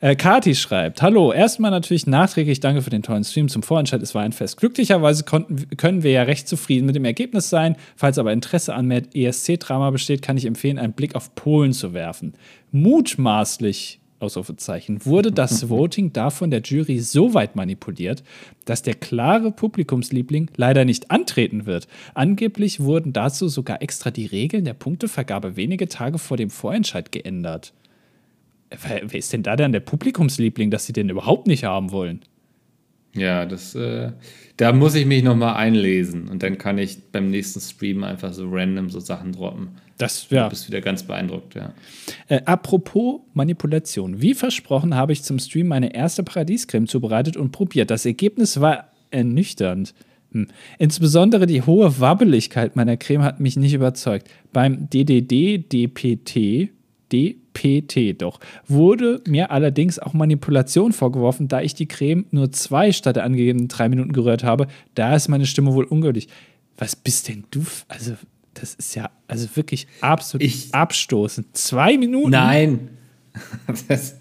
Äh, Kati schreibt: Hallo, erstmal natürlich nachträglich danke für den tollen Stream zum Vorentscheid. Es war ein Fest. Glücklicherweise konnten, können wir ja recht zufrieden mit dem Ergebnis sein. Falls aber Interesse an mehr ESC-Drama besteht, kann ich empfehlen, einen Blick auf Polen zu werfen. Mutmaßlich Ausrufezeichen, wurde das Voting da von der Jury so weit manipuliert, dass der klare Publikumsliebling leider nicht antreten wird. Angeblich wurden dazu sogar extra die Regeln der Punktevergabe wenige Tage vor dem Vorentscheid geändert. Wer ist denn da dann der Publikumsliebling, dass sie den überhaupt nicht haben wollen? Ja, das, äh, da muss ich mich nochmal einlesen und dann kann ich beim nächsten Stream einfach so random so Sachen droppen. Das, ja. Du bist wieder ganz beeindruckt, ja. Äh, apropos Manipulation. Wie versprochen habe ich zum Stream meine erste Paradiescreme zubereitet und probiert. Das Ergebnis war ernüchternd. Hm. Insbesondere die hohe Wabbeligkeit meiner Creme hat mich nicht überzeugt. Beim DDD, DPT, DPT doch, wurde mir allerdings auch Manipulation vorgeworfen, da ich die Creme nur zwei statt der angegebenen drei Minuten gerührt habe. Da ist meine Stimme wohl ungültig. Was bist denn du? Also, das ist ja also wirklich absolut Ich- abstoßend. Zwei Minuten? Nein. Das,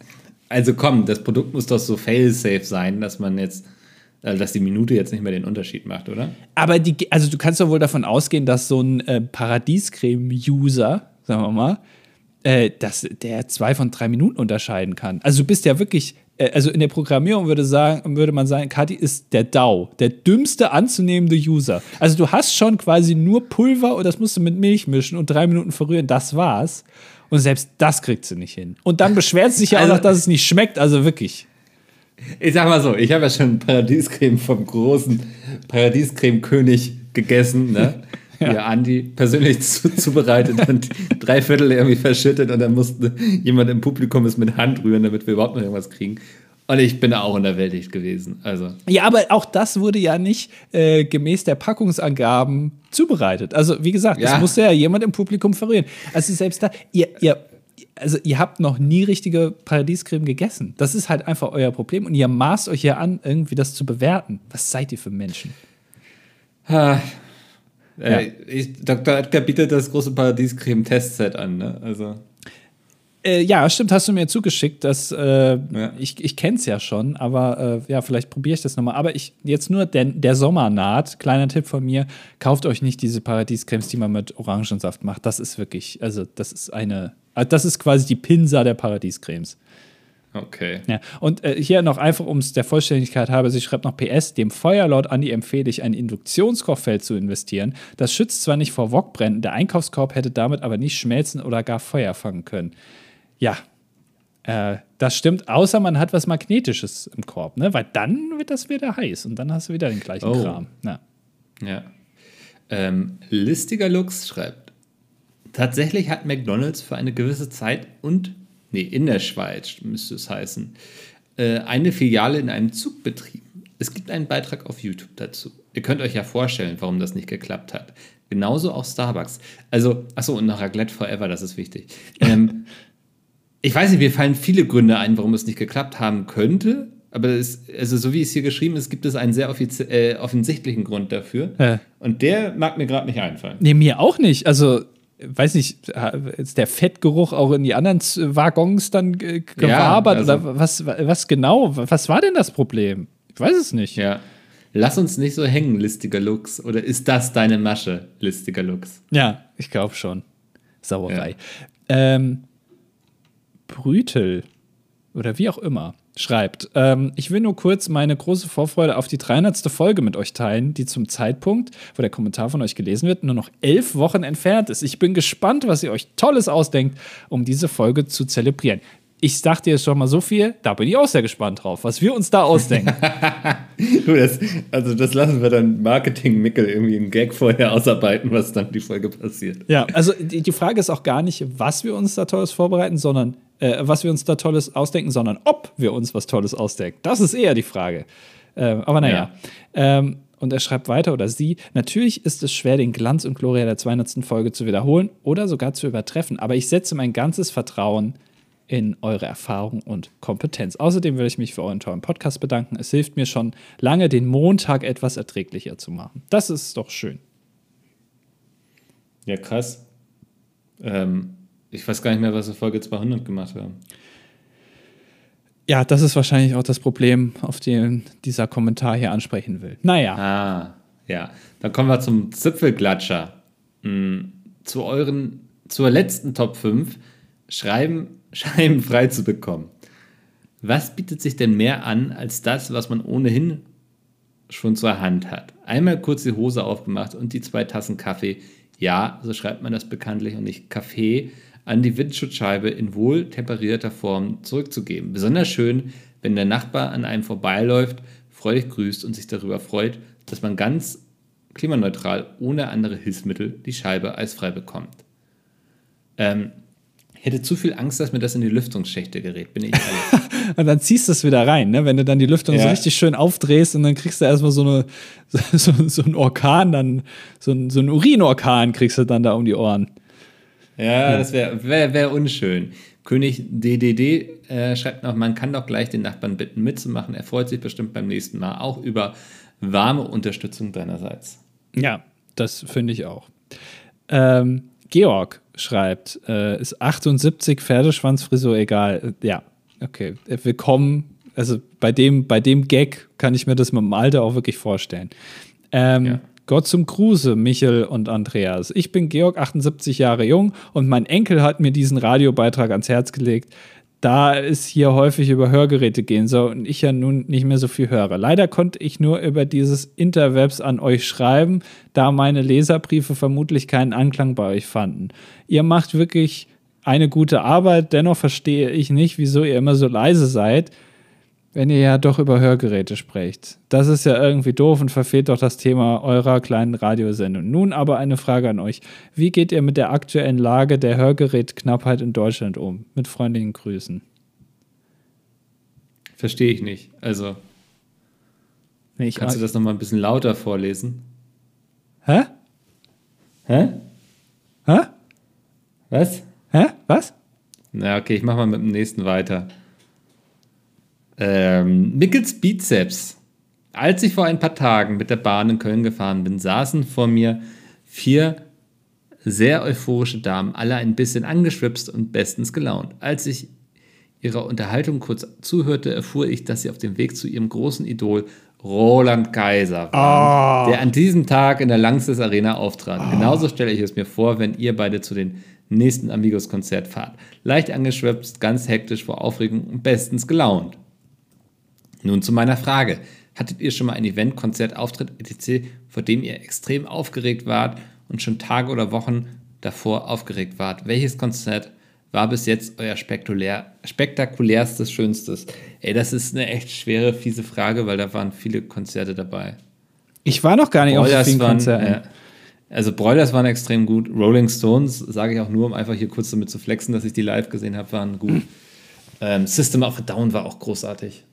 also komm, das Produkt muss doch so fail-safe sein, dass man jetzt, äh, dass die Minute jetzt nicht mehr den Unterschied macht, oder? Aber die, also du kannst doch wohl davon ausgehen, dass so ein äh, Paradiescreme-User, sagen wir mal, äh, dass der zwei von drei Minuten unterscheiden kann. Also du bist ja wirklich, also in der Programmierung würde, sagen, würde man sagen, Kati ist der DAO, der dümmste anzunehmende User. Also du hast schon quasi nur Pulver und das musst du mit Milch mischen und drei Minuten verrühren, das war's. Und selbst das kriegt sie nicht hin. Und dann beschwert sie sich ja Also- auch noch, dass es nicht schmeckt, also wirklich. Ich sag mal so, ich habe ja schon Paradiescreme vom großen Paradiescreme-König gegessen, ne? Ja. Andi persönlich zu, zubereitet und drei Viertel irgendwie verschüttet und dann musste jemand im Publikum es mit Hand rühren, damit wir überhaupt noch irgendwas kriegen. Und ich bin auch unterwältigt gewesen. Also, Ja, aber auch das wurde ja nicht äh, gemäß der Packungsangaben zubereitet. Also, wie gesagt, das Ja. musste ja jemand im Publikum verrühren. Also, selbst da, ihr, ihr, also, ihr habt noch nie richtige Paradiescreme gegessen. Das ist halt einfach euer Problem. Und ihr maßt euch ja an, irgendwie das zu bewerten. Was seid ihr für Menschen? Äh, ich, Dr. Edgar bietet das große Paradiescreme-Testset an, ne? Also, Äh, ja, stimmt, hast du mir zugeschickt. Das, äh, Ich, ich kenne es ja schon, aber äh, ja, vielleicht probiere ich das nochmal. Aber ich jetzt nur, der, der Sommer naht. Kleiner Tipp von mir: Kauft euch nicht diese Paradiescremes, die man mit Orangensaft macht. Das ist wirklich, also, das ist eine, äh, das ist quasi die Pinsa der Paradiescremes. Okay. Ja, und äh, hier noch einfach, um es der Vollständigkeit halber, sie schreibt noch PS, dem Feuerlord Andi empfehle ich, ein Induktionskochfeld zu investieren. Das schützt zwar nicht vor Wokbränden, der Einkaufskorb hätte damit aber nicht schmelzen oder gar Feuer fangen können. Ja, äh, das stimmt, außer man hat was Magnetisches im Korb, ne? Weil dann wird das wieder heiß und dann hast du wieder den gleichen Oh. Kram. Ja. Ja. Ähm, Listiger Lux schreibt: Tatsächlich hat McDonalds für eine gewisse Zeit und, nee, in der Schweiz müsste es heißen, äh, eine Filiale in einem Zug betrieben. Es gibt einen Beitrag auf YouTube dazu. Ihr könnt euch ja vorstellen, warum das nicht geklappt hat. Genauso auch Starbucks. Also, achso, und noch Raclette Forever, das ist wichtig. Ähm, ich weiß nicht, mir fallen viele Gründe ein, warum es nicht geklappt haben könnte. Aber es, also so wie es hier geschrieben ist, gibt es einen sehr äh, offensichtlichen Grund dafür. Äh. Und der mag mir gerade nicht einfallen. Nee, mir auch nicht. Also, weiß nicht, ist der Fettgeruch auch in die anderen Waggons dann ge- gewabert? also- oder was, was genau? Was war denn das Problem? Ich weiß es nicht. Ja. Lass uns nicht so hängen, listiger Lux. Oder ist das deine Masche, listiger Lux? Ja, ich glaube schon. Sauerei. Ähm, Brütel oder wie auch immer schreibt, ähm, ich will nur kurz meine große Vorfreude auf die 300. Folge mit euch teilen, die zum Zeitpunkt, wo der Kommentar von euch gelesen wird, nur noch elf Wochen entfernt ist. Ich bin gespannt, was ihr euch Tolles ausdenkt, um diese Folge zu zelebrieren. Ich dir jetzt schon mal so viel, da bin ich auch sehr gespannt drauf, was wir uns da ausdenken. Du, das, also das lassen wir dann Marketing-Mickel irgendwie einen Gag vorher ausarbeiten, was dann die Folge passiert. Ja, also die, die Frage ist auch gar nicht, was wir uns da Tolles vorbereiten, sondern äh, was wir uns da Tolles ausdenken, sondern ob wir uns was Tolles ausdenken. Das ist eher die Frage. Ähm, aber naja. Ähm, und er schreibt weiter oder sie, natürlich ist es schwer, den Glanz und Gloria der 200. Folge zu wiederholen oder sogar zu übertreffen, aber ich setze mein ganzes Vertrauen in eure Erfahrung und Kompetenz. Außerdem will ich mich für euren tollen Podcast bedanken. Es hilft mir schon lange, den Montag etwas erträglicher zu machen. Das ist doch schön. Ja, krass. Ähm, ich weiß gar nicht mehr, was wir Folge 200 gemacht haben. Ja, das ist wahrscheinlich auch das Problem, auf den dieser Kommentar hier ansprechen will. Naja, Ah, ja. Dann kommen wir zum Zipfelklatscher. Hm, zu euren, zur letzten Top 5 Schreiben, Scheiben frei zu bekommen. Was bietet sich denn mehr an als das, was man ohnehin schon zur Hand hat? Einmal kurz die Hose aufgemacht und die zwei Tassen Kaffee. Ja, so schreibt man das bekanntlich und nicht Kaffee an die Windschutzscheibe in wohl temperierter Form zurückzugeben. Besonders schön, wenn der Nachbar an einem vorbeiläuft, freudig grüßt und sich darüber freut, dass man ganz klimaneutral ohne andere Hilfsmittel die Scheibe eisfrei bekommt. Ähm, ich hätte zu viel Angst, dass mir das in die Lüftungsschächte gerät, bin ich ehrlich. und dann ziehst du es wieder rein, ne? wenn du dann die Lüftung ja. so richtig schön aufdrehst und dann kriegst du erstmal so, eine, so, so einen Orkan, dann so ein, so einen Urinorkan kriegst du dann da um die Ohren. Ja, das wäre wär, wär unschön. König DDD äh, schreibt noch, man kann doch gleich den Nachbarn bitten mitzumachen. Er freut sich bestimmt beim nächsten Mal auch über warme Unterstützung deinerseits. Ja, das finde ich auch. Ähm, Georg schreibt, äh, ist 78 Pferdeschwanzfrisur egal. Äh, ja, okay. Äh, willkommen. Also bei dem, bei dem Gag kann ich mir das mit dem Alter auch wirklich vorstellen. Ähm, ja. Gott zum Gruße, Michel und Andreas. Ich bin Georg, 78 Jahre jung und mein Enkel hat mir diesen Radiobeitrag ans Herz gelegt da es hier häufig über Hörgeräte gehen soll und ich ja nun nicht mehr so viel höre. Leider konnte ich nur über dieses Interwebs an euch schreiben, da meine Leserbriefe vermutlich keinen Anklang bei euch fanden. Ihr macht wirklich eine gute Arbeit, dennoch verstehe ich nicht, wieso ihr immer so leise seid wenn ihr ja doch über Hörgeräte sprecht. Das ist ja irgendwie doof und verfehlt doch das Thema eurer kleinen Radiosendung. Nun aber eine Frage an euch. Wie geht ihr mit der aktuellen Lage der Hörgerätknappheit in Deutschland um? Mit freundlichen Grüßen. Verstehe ich nicht. Also, nee, kannst du das nochmal ein bisschen lauter vorlesen? Hä? Hä? Hä? Was? Hä? Was? Na, okay, ich mach mal mit dem nächsten weiter. Ähm, Mickels Bizeps. Als ich vor ein paar Tagen mit der Bahn in Köln gefahren bin, saßen vor mir vier sehr euphorische Damen, alle ein bisschen angeschwipst und bestens gelaunt. Als ich ihrer Unterhaltung kurz zuhörte, erfuhr ich, dass sie auf dem Weg zu ihrem großen Idol Roland Kaiser waren, oh. der an diesem Tag in der Langsys Arena auftrat. Oh. Genauso stelle ich es mir vor, wenn ihr beide zu den nächsten Amigos-Konzert fahrt. Leicht angeschwipst, ganz hektisch vor Aufregung und bestens gelaunt. Nun zu meiner Frage. Hattet ihr schon mal ein Event, Konzert, Auftritt, etc., vor dem ihr extrem aufgeregt wart und schon Tage oder Wochen davor aufgeregt wart? Welches Konzert war bis jetzt euer spektakulär, spektakulärstes, schönstes? Ey, das ist eine echt schwere, fiese Frage, weil da waren viele Konzerte dabei. Ich war noch gar nicht Broilers auf vielen waren, Konzerten. Äh, also Broilers waren extrem gut. Rolling Stones, sage ich auch nur, um einfach hier kurz damit zu flexen, dass ich die live gesehen habe, waren gut. Ähm, System of a Down war auch großartig.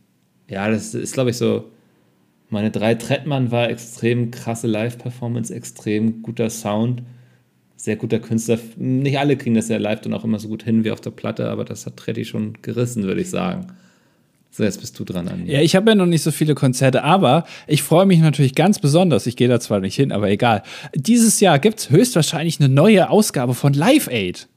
Ja, das ist, glaube ich, so. Meine drei Trettmann war extrem krasse Live-Performance, extrem guter Sound, sehr guter Künstler. Nicht alle kriegen das ja live dann auch immer so gut hin wie auf der Platte, aber das hat Tretti schon gerissen, würde ich sagen. So, jetzt bist du dran, Anja. Ja, ich habe ja noch nicht so viele Konzerte, aber ich freue mich natürlich ganz besonders. Ich gehe da zwar nicht hin, aber egal. Dieses Jahr gibt es höchstwahrscheinlich eine neue Ausgabe von Live Aid.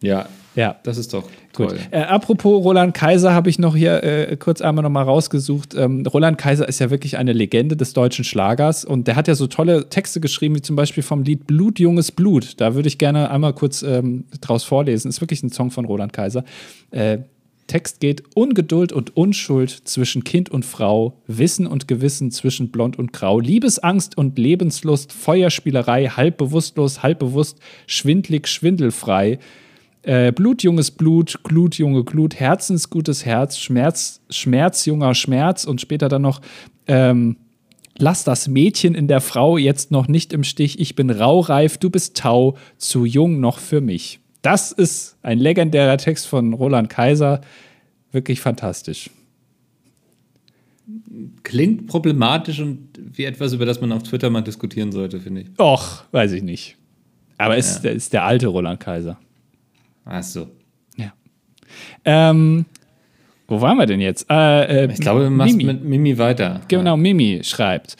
Ja, ja. Das ist doch toll. Äh, apropos Roland Kaiser habe ich noch hier äh, kurz einmal noch mal rausgesucht. Ähm, Roland Kaiser ist ja wirklich eine Legende des deutschen Schlagers und der hat ja so tolle Texte geschrieben, wie zum Beispiel vom Lied Blut, junges Blut. Da würde ich gerne einmal kurz ähm, draus vorlesen. Ist wirklich ein Song von Roland Kaiser. Äh, Text geht Ungeduld und Unschuld zwischen Kind und Frau, Wissen und Gewissen zwischen Blond und Grau, Liebesangst und Lebenslust, Feuerspielerei, halb bewusstlos, halb bewusst, schwindlig, schwindelfrei äh, blutjunges Blut, glutjunge Glut, herzensgutes Herz, Schmerz, schmerzjunger Schmerz und später dann noch ähm, Lass das Mädchen in der Frau jetzt noch nicht im Stich, ich bin raureif, du bist Tau, zu jung noch für mich. Das ist ein legendärer Text von Roland Kaiser, wirklich fantastisch. Klingt problematisch und wie etwas, über das man auf Twitter mal diskutieren sollte, finde ich. Och, weiß ich nicht. Aber es ja. ist, ist der alte Roland Kaiser. Ach so. Ja. Ähm, wo waren wir denn jetzt? Äh, äh, ich glaube, du machst Mimi. mit Mimi weiter. Genau. Mimi schreibt.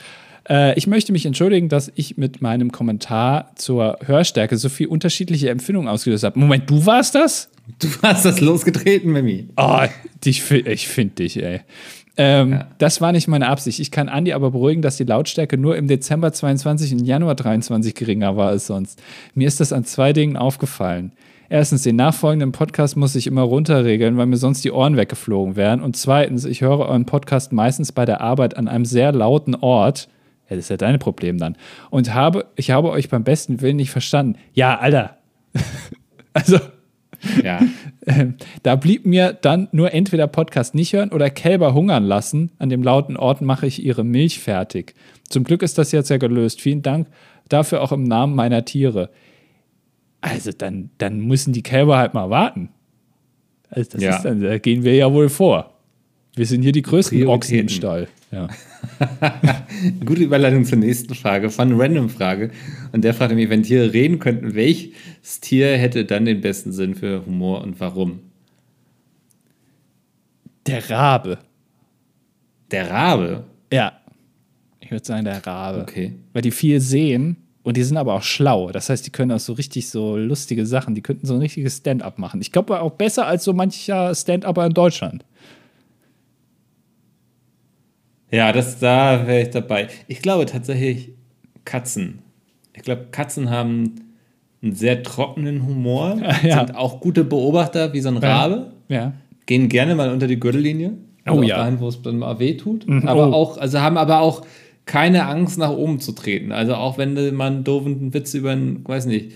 Äh, ich möchte mich entschuldigen, dass ich mit meinem Kommentar zur Hörstärke so viel unterschiedliche Empfindungen ausgelöst habe. Moment, du warst das? Du hast das losgetreten, Mimi. Oh, ich finde dich, ey. Ähm, ja. Das war nicht meine Absicht. Ich kann Andi aber beruhigen, dass die Lautstärke nur im Dezember 22 und Januar 23 geringer war als sonst. Mir ist das an zwei Dingen aufgefallen. Erstens, den nachfolgenden Podcast muss ich immer runterregeln, weil mir sonst die Ohren weggeflogen wären. Und zweitens, ich höre euren Podcast meistens bei der Arbeit an einem sehr lauten Ort. Ja, das ist ja dein Problem dann. Und habe, ich habe euch beim besten Willen nicht verstanden. Ja, Alter. also, Ja. Ähm, da blieb mir dann nur entweder Podcast nicht hören oder Kälber hungern lassen. An dem lauten Ort mache ich ihre Milch fertig. Zum Glück ist das jetzt ja gelöst. Vielen Dank dafür auch im Namen meiner Tiere. Also dann, dann müssen die Kälber halt mal warten. Also das Ja. ist dann, da gehen wir ja wohl vor. Wir sind hier die größten Ochsen im Prioritäten. Stall. Ja. Gute Überleitung zur nächsten Frage, von Random Frage. Und der fragte mich, wenn Tiere reden könnten, welches Tier hätte dann den besten Sinn für Humor und warum? Der Rabe. Der Rabe. Ja. Ich würde sagen, der Rabe. Okay. Weil die viel sehen und die sind aber auch schlau. Das heißt, die können auch so richtig so lustige Sachen. Die könnten so ein richtiges Stand-up machen. Ich glaube auch besser als so mancher Stand-upper in Deutschland. Ja, das, da wäre ich dabei. Ich glaube tatsächlich Katzen. Ich glaube, Katzen haben einen sehr trockenen Humor, Ja. sind auch gute Beobachter wie so ein Rabe, Ja. gehen gerne mal unter die Gürtellinie. Also Oh ja. Dahin, wo es dann mal weh tut. Aber oh. auch, also haben aber auch keine Angst, nach oben zu treten. Also auch wenn mal einen doofen Witz über einen, weiß nicht,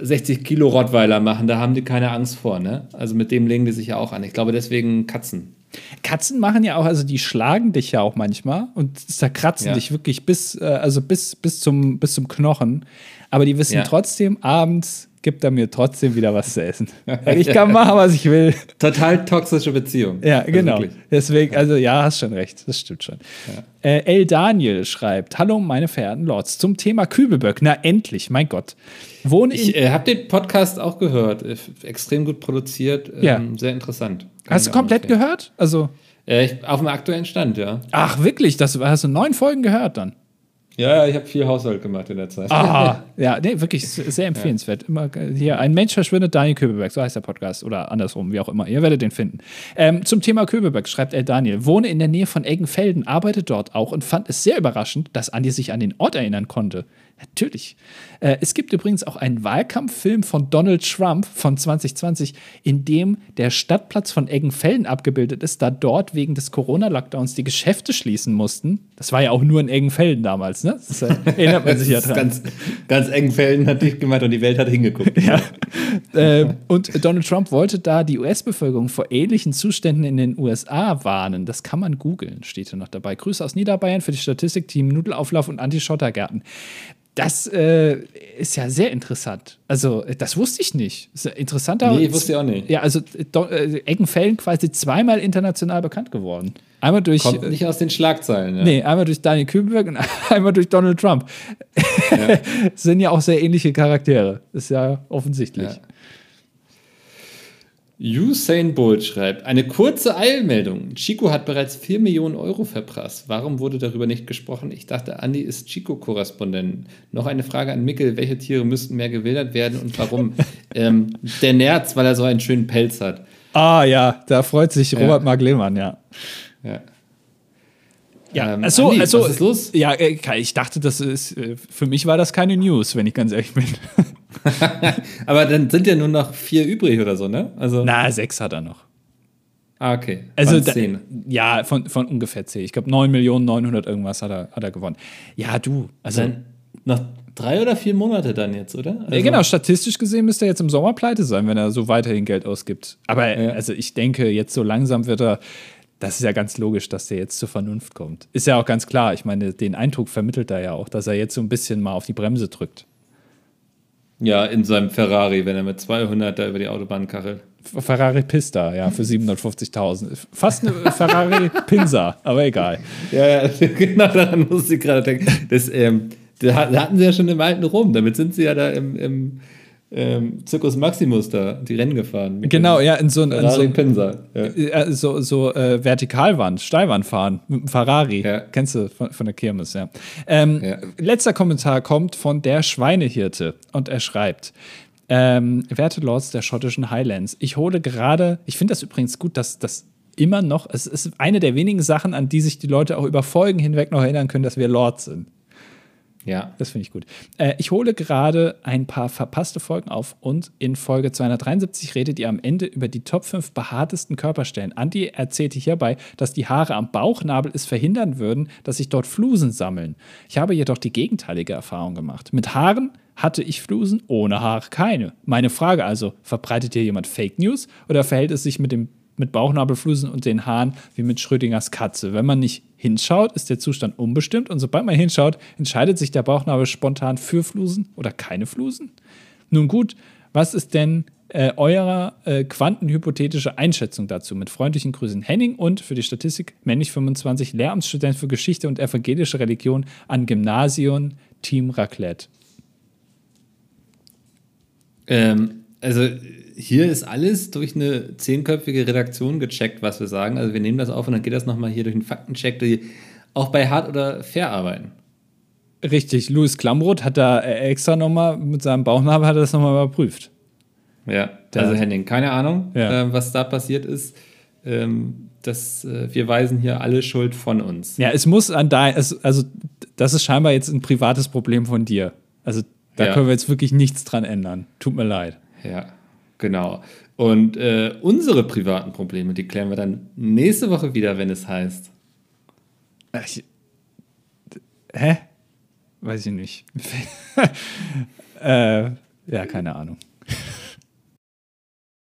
60 Kilo Rottweiler machen, da haben die keine Angst vor, ne? Also mit dem legen die sich ja auch an. Ich glaube deswegen Katzen. Katzen machen ja auch, also die schlagen dich ja auch manchmal und zerkratzen Ja. dich wirklich bis, äh, also bis, bis, zum, bis zum Knochen. Aber die wissen Ja. trotzdem, abends gibt er mir trotzdem wieder was zu essen. Ich kann machen, was ich will. Total toxische Beziehung. Ja, Also genau. wirklich. Deswegen, also ja, hast schon recht. Das stimmt schon. Äh, El Daniel schreibt: Hallo, meine verehrten Lords, zum Thema Kübelböck. Na, endlich, mein Gott. Wohne in. Ich äh, habe den Podcast auch gehört. Äh, Extrem gut produziert. Ähm, Ja. Sehr interessant. Hast du komplett gehört? Also, Äh, ich, auf dem aktuellen Stand, ja. ach, wirklich? Das, hast du neun Folgen gehört dann? Ja, ich habe viel Haushalt gemacht in der Zeit. Ah, ja, nee, wirklich sehr empfehlenswert. Immer hier, ein Mensch verschwindet, Daniel Köbeberg, so heißt der Podcast oder andersrum, wie auch immer. Ihr werdet den finden. Ähm, zum Thema Köbeberg schreibt er Daniel, wohne in der Nähe von Eggenfelden, arbeite dort auch und fand es sehr überraschend, dass Andi sich an den Ort erinnern konnte. Natürlich. Äh, es gibt übrigens auch einen Wahlkampffilm von Donald Trump von 2020, in dem der Stadtplatz von Eggenfelden abgebildet ist, da dort wegen des Corona-Lockdowns die Geschäfte schließen mussten. Das war ja auch nur in Eggenfelden damals, ne? Das äh, erinnert man sich ja dran. ganz, ganz engen Fällen hat dich gemacht und die Welt hat hingeguckt. Ja. äh, und Donald Trump wollte da die US-Bevölkerung vor ähnlichen Zuständen in den USA warnen. Das kann man googeln, steht hier noch dabei. Grüße aus Niederbayern für die Statistik-Team Nudelauflauf und Anti-Schottergärten. Das äh, ist ja sehr interessant. Also, äh, das wusste ich nicht. Ist ja interessanter. Nee, wusste ich auch nicht. Ja, also äh, äh, Eggenfelden quasi zweimal international bekannt geworden. Einmal durch. Kommt äh, nicht aus den Schlagzeilen. Ja. Nee, einmal durch Daniel Kübelberg und einmal durch Donald Trump. Sind ja auch sehr ähnliche Charaktere. Ist ja offensichtlich. Ja. Usain Bolt schreibt, eine kurze Eilmeldung. Chico hat bereits 4 Millionen Euro verprasst. Warum wurde darüber nicht gesprochen? Ich dachte, Andi ist Chico-Korrespondent. Noch eine Frage an Mickel. Welche Tiere müssten mehr gewildert werden und warum? ähm, der Nerz, weil er so einen schönen Pelz hat. Ah ja, da freut sich Robert Mark Lehmann, ja. Ja. Ja, Ähm, also, Andi, also was ist los? Ja, äh, ich dachte, das ist äh, für mich war das keine News, wenn ich ganz ehrlich bin. Aber dann sind ja nur noch vier übrig oder so, ne? Also, Na, sechs hat er noch. ah, okay. Also da, zehn. ja, von, von ungefähr zehn. Ich glaube 9 Millionen 900 irgendwas hat er, hat er gewonnen. Ja, du, also Dann noch drei oder vier Monate dann jetzt, oder? Also, Ja, genau, statistisch gesehen müsste er jetzt im Sommer pleite sein, wenn er so weiterhin Geld ausgibt. Aber Ja. also ich denke, jetzt so langsam wird er, das ist ja ganz logisch, dass der jetzt zur Vernunft kommt. Ist ja auch ganz klar. Ich meine, den Eindruck vermittelt er ja auch, dass er jetzt so ein bisschen mal auf die Bremse drückt. Ja, in seinem Ferrari, wenn er mit 200 da über die Autobahn kachelt. Ferrari Pista, ja, für 750.000. Fast eine Ferrari Pinsa, aber egal. Ja, ja, genau daran muss ich gerade denken. Das, ähm, da hat- da hatten sie ja schon im alten Rom. Damit sind sie ja da im, im ähm, Circus Maximus da die Rennen gefahren. Genau, ja, in so, in Ferrari so, Pinsa. Ja. äh, so, so äh, Vertikalwand, Steilwand fahren mit dem Ferrari. Ja. Kennst du von, von der Kirmes, ja. Ähm, Ja. Letzter Kommentar kommt von der Schweinehirte und er schreibt. Ähm, werte Lords der schottischen Highlands, ich hole gerade, ich finde das übrigens gut, dass das immer noch, es ist eine der wenigen Sachen, an die sich die Leute auch über Folgen hinweg noch erinnern können, dass wir Lords sind. Ja. Das finde ich gut. Äh, ich hole gerade ein paar verpasste Folgen auf und in Folge 273 redet ihr am Ende über die Top 5 behaartesten Körperstellen. Andi erzählte hierbei, dass die Haare am Bauchnabel es verhindern würden, dass sich dort Flusen sammeln. Ich habe jedoch die gegenteilige Erfahrung gemacht. Mit Haaren hatte ich Flusen, ohne Haare keine. Meine Frage also, verbreitet hier jemand Fake News oder verhält es sich mit dem mit Bauchnabelflusen und den Haaren wie mit Schrödingers Katze. Wenn man nicht hinschaut, ist der Zustand unbestimmt und sobald man hinschaut, entscheidet sich der Bauchnabel spontan für Flusen oder keine Flusen. Nun gut, was ist denn äh, eurer äh, quantenhypothetische Einschätzung dazu? Mit freundlichen Grüßen Henning und für die Statistik männlich 25 Lehramtsstudent für Geschichte und evangelische Religion an Gymnasium Team Raclette. Ähm, also hier ist alles durch eine zehnköpfige Redaktion gecheckt, was wir sagen. Also wir nehmen das auf und dann geht das nochmal hier durch einen Faktencheck, die auch bei Hart oder Fair arbeiten. Richtig, Louis Klamroth hat da extra nochmal mit seinem Bauchnabel hat er das nochmal überprüft. Ja, also Henning, keine Ahnung, ja. äh, was da passiert ist. Ähm, das, äh, wir weisen hier alle Schuld von uns. Ja, es muss an da, also das ist scheinbar jetzt ein privates Problem von dir. Also da ja. können wir jetzt wirklich nichts dran ändern. Tut mir leid. Ja. Genau. Und äh, unsere privaten Probleme, die klären wir dann nächste Woche wieder, wenn es heißt. Ich, hä? Weiß ich nicht. äh, ja, keine Ahnung.